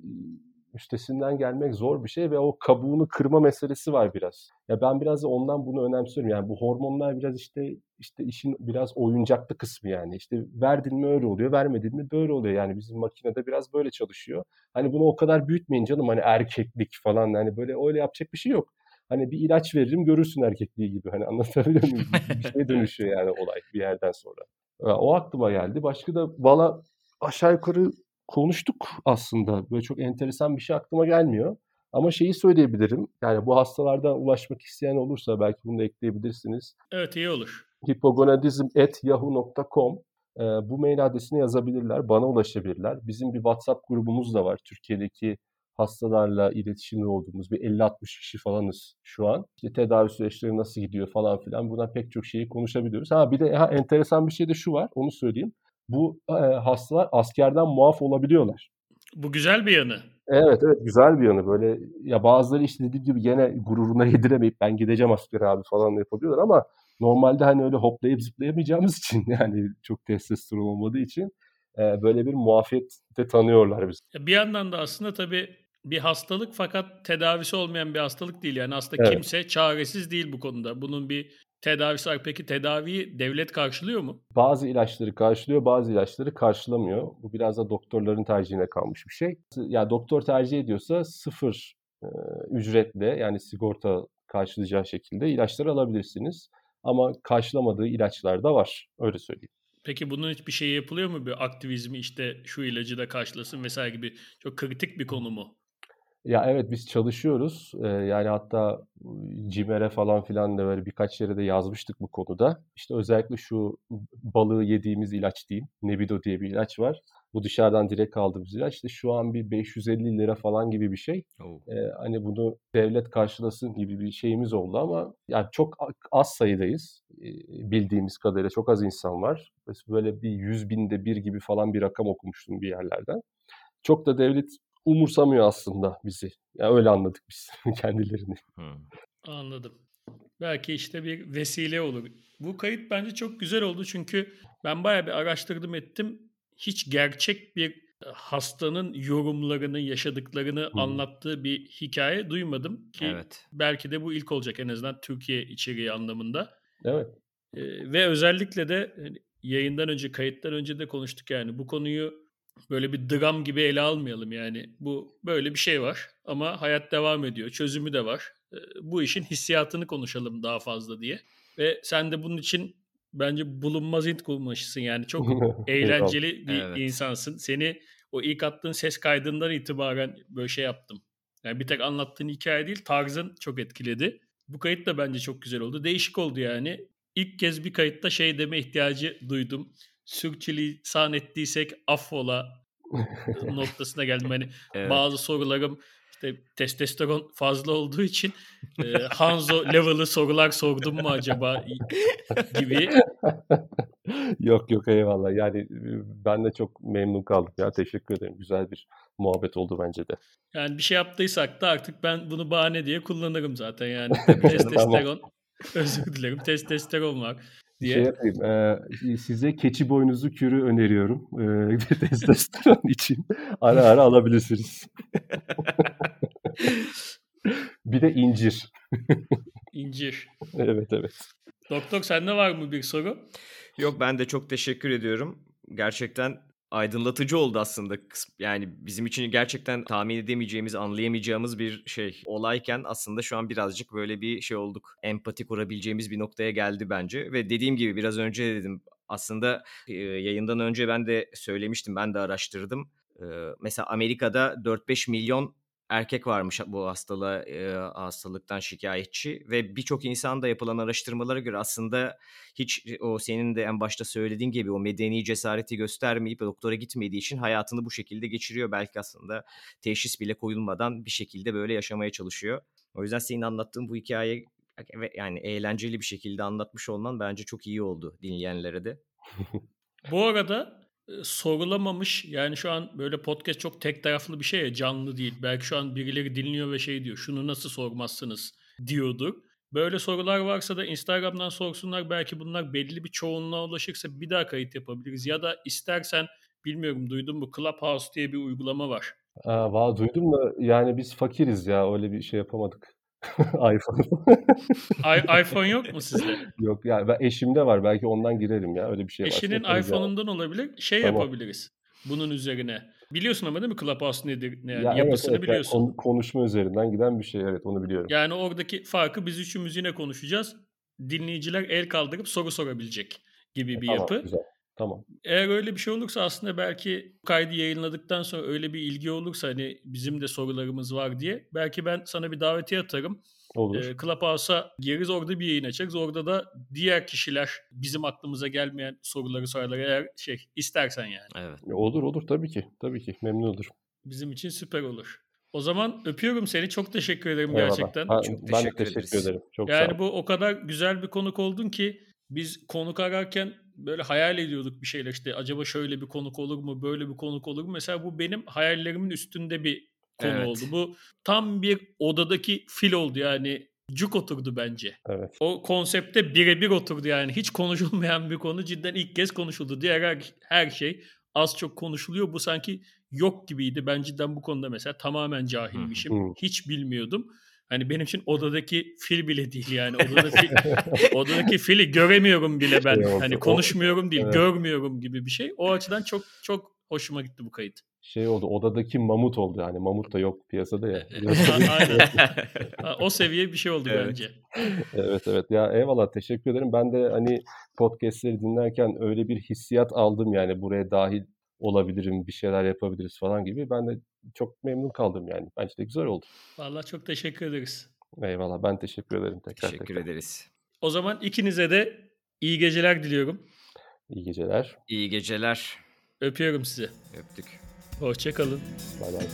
üstesinden gelmek zor bir şey ve o kabuğunu kırma meselesi var biraz. Ya ben biraz da ondan bunu önemsiyorum. Yani bu hormonlar biraz işte işte işin biraz oyuncaklı kısmı yani. İşte verdin mi öyle oluyor, vermedin mi böyle oluyor. Yani bizim makinede biraz böyle çalışıyor. Hani bunu o kadar büyütmeyin canım hani erkeklik falan hani böyle öyle yapacak bir şey yok. Hani bir ilaç veririm görürsün erkekliği gibi. Hani anlatabiliyor muyum? bir şeye dönüşüyor yani olay bir yerden sonra. O aklıma geldi. Başka da valla aşağı yukarı konuştuk aslında. Böyle çok enteresan bir şey aklıma gelmiyor. Ama şeyi söyleyebilirim. Yani bu hastalardan ulaşmak isteyen olursa belki bunu da ekleyebilirsiniz. Evet iyi olur. hipogonadizm.yahoo.com bu mail adresine yazabilirler, bana ulaşabilirler. Bizim bir WhatsApp grubumuz da var. Türkiye'deki hastalarla iletişimde olduğumuz bir 50-60 kişi falanız şu an. İşte tedavi süreçleri nasıl gidiyor falan filan. Buna pek çok şeyi konuşabiliyoruz. Ha bir de ha, enteresan bir şey de şu var. Onu söyleyeyim bu e, hastalar askerden muaf olabiliyorlar. Bu güzel bir yanı. Evet evet güzel bir yanı böyle ya bazıları işte dediğim gibi yine gururuna yediremeyip ben gideceğim asker abi falan yapabiliyorlar ama normalde hani öyle hoplayıp zıplayamayacağımız için yani çok testosteron olmadığı için e, böyle bir muafiyet de tanıyorlar biz. Bir yandan da aslında tabii bir hastalık fakat tedavisi olmayan bir hastalık değil. Yani aslında evet. kimse çaresiz değil bu konuda. Bunun bir tedavisi var. Peki tedaviyi devlet karşılıyor mu? Bazı ilaçları karşılıyor, bazı ilaçları karşılamıyor. Bu biraz da doktorların tercihine kalmış bir şey. Ya yani doktor tercih ediyorsa sıfır e, ücretle yani sigorta karşılayacağı şekilde ilaçları alabilirsiniz. Ama karşılamadığı ilaçlar da var. Öyle söyleyeyim. Peki bunun hiçbir şey yapılıyor mu? Bir aktivizmi işte şu ilacı da karşılasın vesaire gibi çok kritik bir konu mu? Ya evet biz çalışıyoruz. Ee, yani hatta CİMER'e falan filan da böyle birkaç yere de yazmıştık bu konuda. İşte özellikle şu balığı yediğimiz ilaç diyeyim. Nebido diye bir ilaç var. Bu dışarıdan direkt aldığımız ilaç. İşte şu an bir 550 lira falan gibi bir şey. Ee, hani bunu devlet karşılasın gibi bir şeyimiz oldu ama yani çok az sayıdayız. Ee, bildiğimiz kadarıyla çok az insan var. Böyle bir 100 binde bir gibi falan bir rakam okumuştum bir yerlerden. Çok da devlet umursamıyor aslında bizi. Ya yani öyle anladık biz kendilerini. Hmm. Anladım. Belki işte bir vesile olur. Bu kayıt bence çok güzel oldu çünkü ben bayağı bir araştırdım ettim. Hiç gerçek bir e, hastanın yorumlarını, yaşadıklarını hmm. anlattığı bir hikaye duymadım ki evet. belki de bu ilk olacak en azından Türkiye içeriği anlamında. Evet. Ee, ve özellikle de hani, yayından önce, kayıttan önce de konuştuk yani bu konuyu böyle bir dram gibi ele almayalım yani. Bu böyle bir şey var ama hayat devam ediyor. Çözümü de var. Bu işin hissiyatını konuşalım daha fazla diye. Ve sen de bunun için bence bulunmaz int kurmuşsun yani. Çok eğlenceli bir evet. insansın. Seni o ilk attığın ses kaydından itibaren böyle şey yaptım. Yani bir tek anlattığın hikaye değil tarzın çok etkiledi. Bu kayıt da bence çok güzel oldu. Değişik oldu yani. İlk kez bir kayıtta şey deme ihtiyacı duydum sürçülisan ettiysek affola noktasına geldim. Hani evet. bazı sorularım işte testosteron fazla olduğu için e, Hanzo level'ı sorular sordum mu acaba gibi. yok yok eyvallah. Yani ben de çok memnun kaldım ya. Teşekkür ederim. Güzel bir muhabbet oldu bence de. Yani bir şey yaptıysak da artık ben bunu bahane diye kullanırım zaten yani. testosteron özür dilerim. Testosteron var diye. Şey yapayım, e, size keçi boynuzu kürü öneriyorum. E, testosteron için ara ara alabilirsiniz. bir de incir. İncir. evet evet. Doktor sende var mı bir soru? Yok ben de çok teşekkür ediyorum. Gerçekten aydınlatıcı oldu aslında. Yani bizim için gerçekten tahmin edemeyeceğimiz, anlayamayacağımız bir şey olayken aslında şu an birazcık böyle bir şey olduk. Empati kurabileceğimiz bir noktaya geldi bence. Ve dediğim gibi biraz önce dedim aslında yayından önce ben de söylemiştim, ben de araştırdım. Mesela Amerika'da 4-5 milyon erkek varmış bu hastalığa e, hastalıktan şikayetçi ve birçok insan da yapılan araştırmalara göre aslında hiç o senin de en başta söylediğin gibi o medeni cesareti göstermeyip doktora gitmediği için hayatını bu şekilde geçiriyor. Belki aslında teşhis bile koyulmadan bir şekilde böyle yaşamaya çalışıyor. O yüzden senin anlattığın bu hikaye yani eğlenceli bir şekilde anlatmış olman bence çok iyi oldu dinleyenlere de. bu arada sorulamamış yani şu an böyle podcast çok tek taraflı bir şey ya canlı değil. Belki şu an birileri dinliyor ve şey diyor şunu nasıl sormazsınız diyordur. Böyle sorular varsa da Instagram'dan sorsunlar. Belki bunlar belli bir çoğunluğa ulaşırsa bir daha kayıt yapabiliriz. Ya da istersen bilmiyorum duydun mu Clubhouse diye bir uygulama var. Aa, duydum da yani biz fakiriz ya öyle bir şey yapamadık. iPhone. I- iPhone yok mu sizde? Yok yani ben eşimde var belki ondan girerim ya öyle bir şey Eşinin yaparız yani. iPhone'undan olabilir. Şey Tamam. yapabiliriz. Bunun üzerine. Biliyorsun ama değil mi Clubhouse nedir? Ne Yani Ya yapısını evet, yani biliyorsun. konu- konuşma üzerinden giden bir şey evet onu biliyorum. Yani oradaki farkı biz üçümüz yine konuşacağız. Dinleyiciler el kaldırıp soru sorabilecek gibi bir tamam yapı. güzel. Tamam. Eğer öyle bir şey olursa aslında belki kaydı yayınladıktan sonra öyle bir ilgi olursa hani bizim de sorularımız var diye belki ben sana bir davetiye atarım. Olur. Ee, Clubhouse'a gireriz orada bir yayın açarız. Orada da diğer kişiler bizim aklımıza gelmeyen soruları sorarlar eğer şey istersen yani. Evet. Olur olur tabii ki. Tabii ki memnun olurum. Bizim için süper olur. O zaman öpüyorum seni. Çok teşekkür ederim Eyvallah. gerçekten. Ha, Çok ben de teşekkür teşekkür ederiz. ederim. Çok sağ Yani ol. bu o kadar güzel bir konuk oldun ki biz konuk ararken böyle hayal ediyorduk bir şeyler. İşte acaba şöyle bir konuk olur mu böyle bir konuk olur mu? Mesela bu benim hayallerimin üstünde bir konu Evet. oldu. Bu tam bir odadaki fil oldu. Yani cuk oturdu bence. Evet. o konsepte birebir oturdu yani. Hiç konuşulmayan bir konu. Cidden ilk kez konuşuldu. Diğer her, her şey az çok konuşuluyor. Bu sanki yok gibiydi. Ben cidden bu konuda mesela tamamen cahilmişim. Hiç bilmiyordum Hani benim için odadaki fil bile değil yani. Odada fil, odadaki fili göremiyorum bile ben. Şey Hani konuşmuyorum değil, Evet. görmüyorum gibi bir şey. O açıdan çok çok hoşuma gitti bu kayıt. Şey oldu odadaki mamut oldu yani mamut da yok piyasada ya. Aynen. O seviye bir şey oldu Evet. bence. Evet evet ya eyvallah teşekkür ederim. Ben de hani podcastleri dinlerken öyle bir hissiyat aldım yani buraya dahil olabilirim, bir şeyler yapabiliriz falan gibi. Ben de çok memnun kaldım yani. Bence de güzel oldu. Vallahi çok teşekkür ederiz. Eyvallah ben teşekkür ederim tekrar Teşekkür tekrar. ederiz. O zaman ikinize de iyi geceler diliyorum. İyi geceler. İyi geceler. Öpüyorum sizi. Öptük. Hoşçakalın. Bay bay.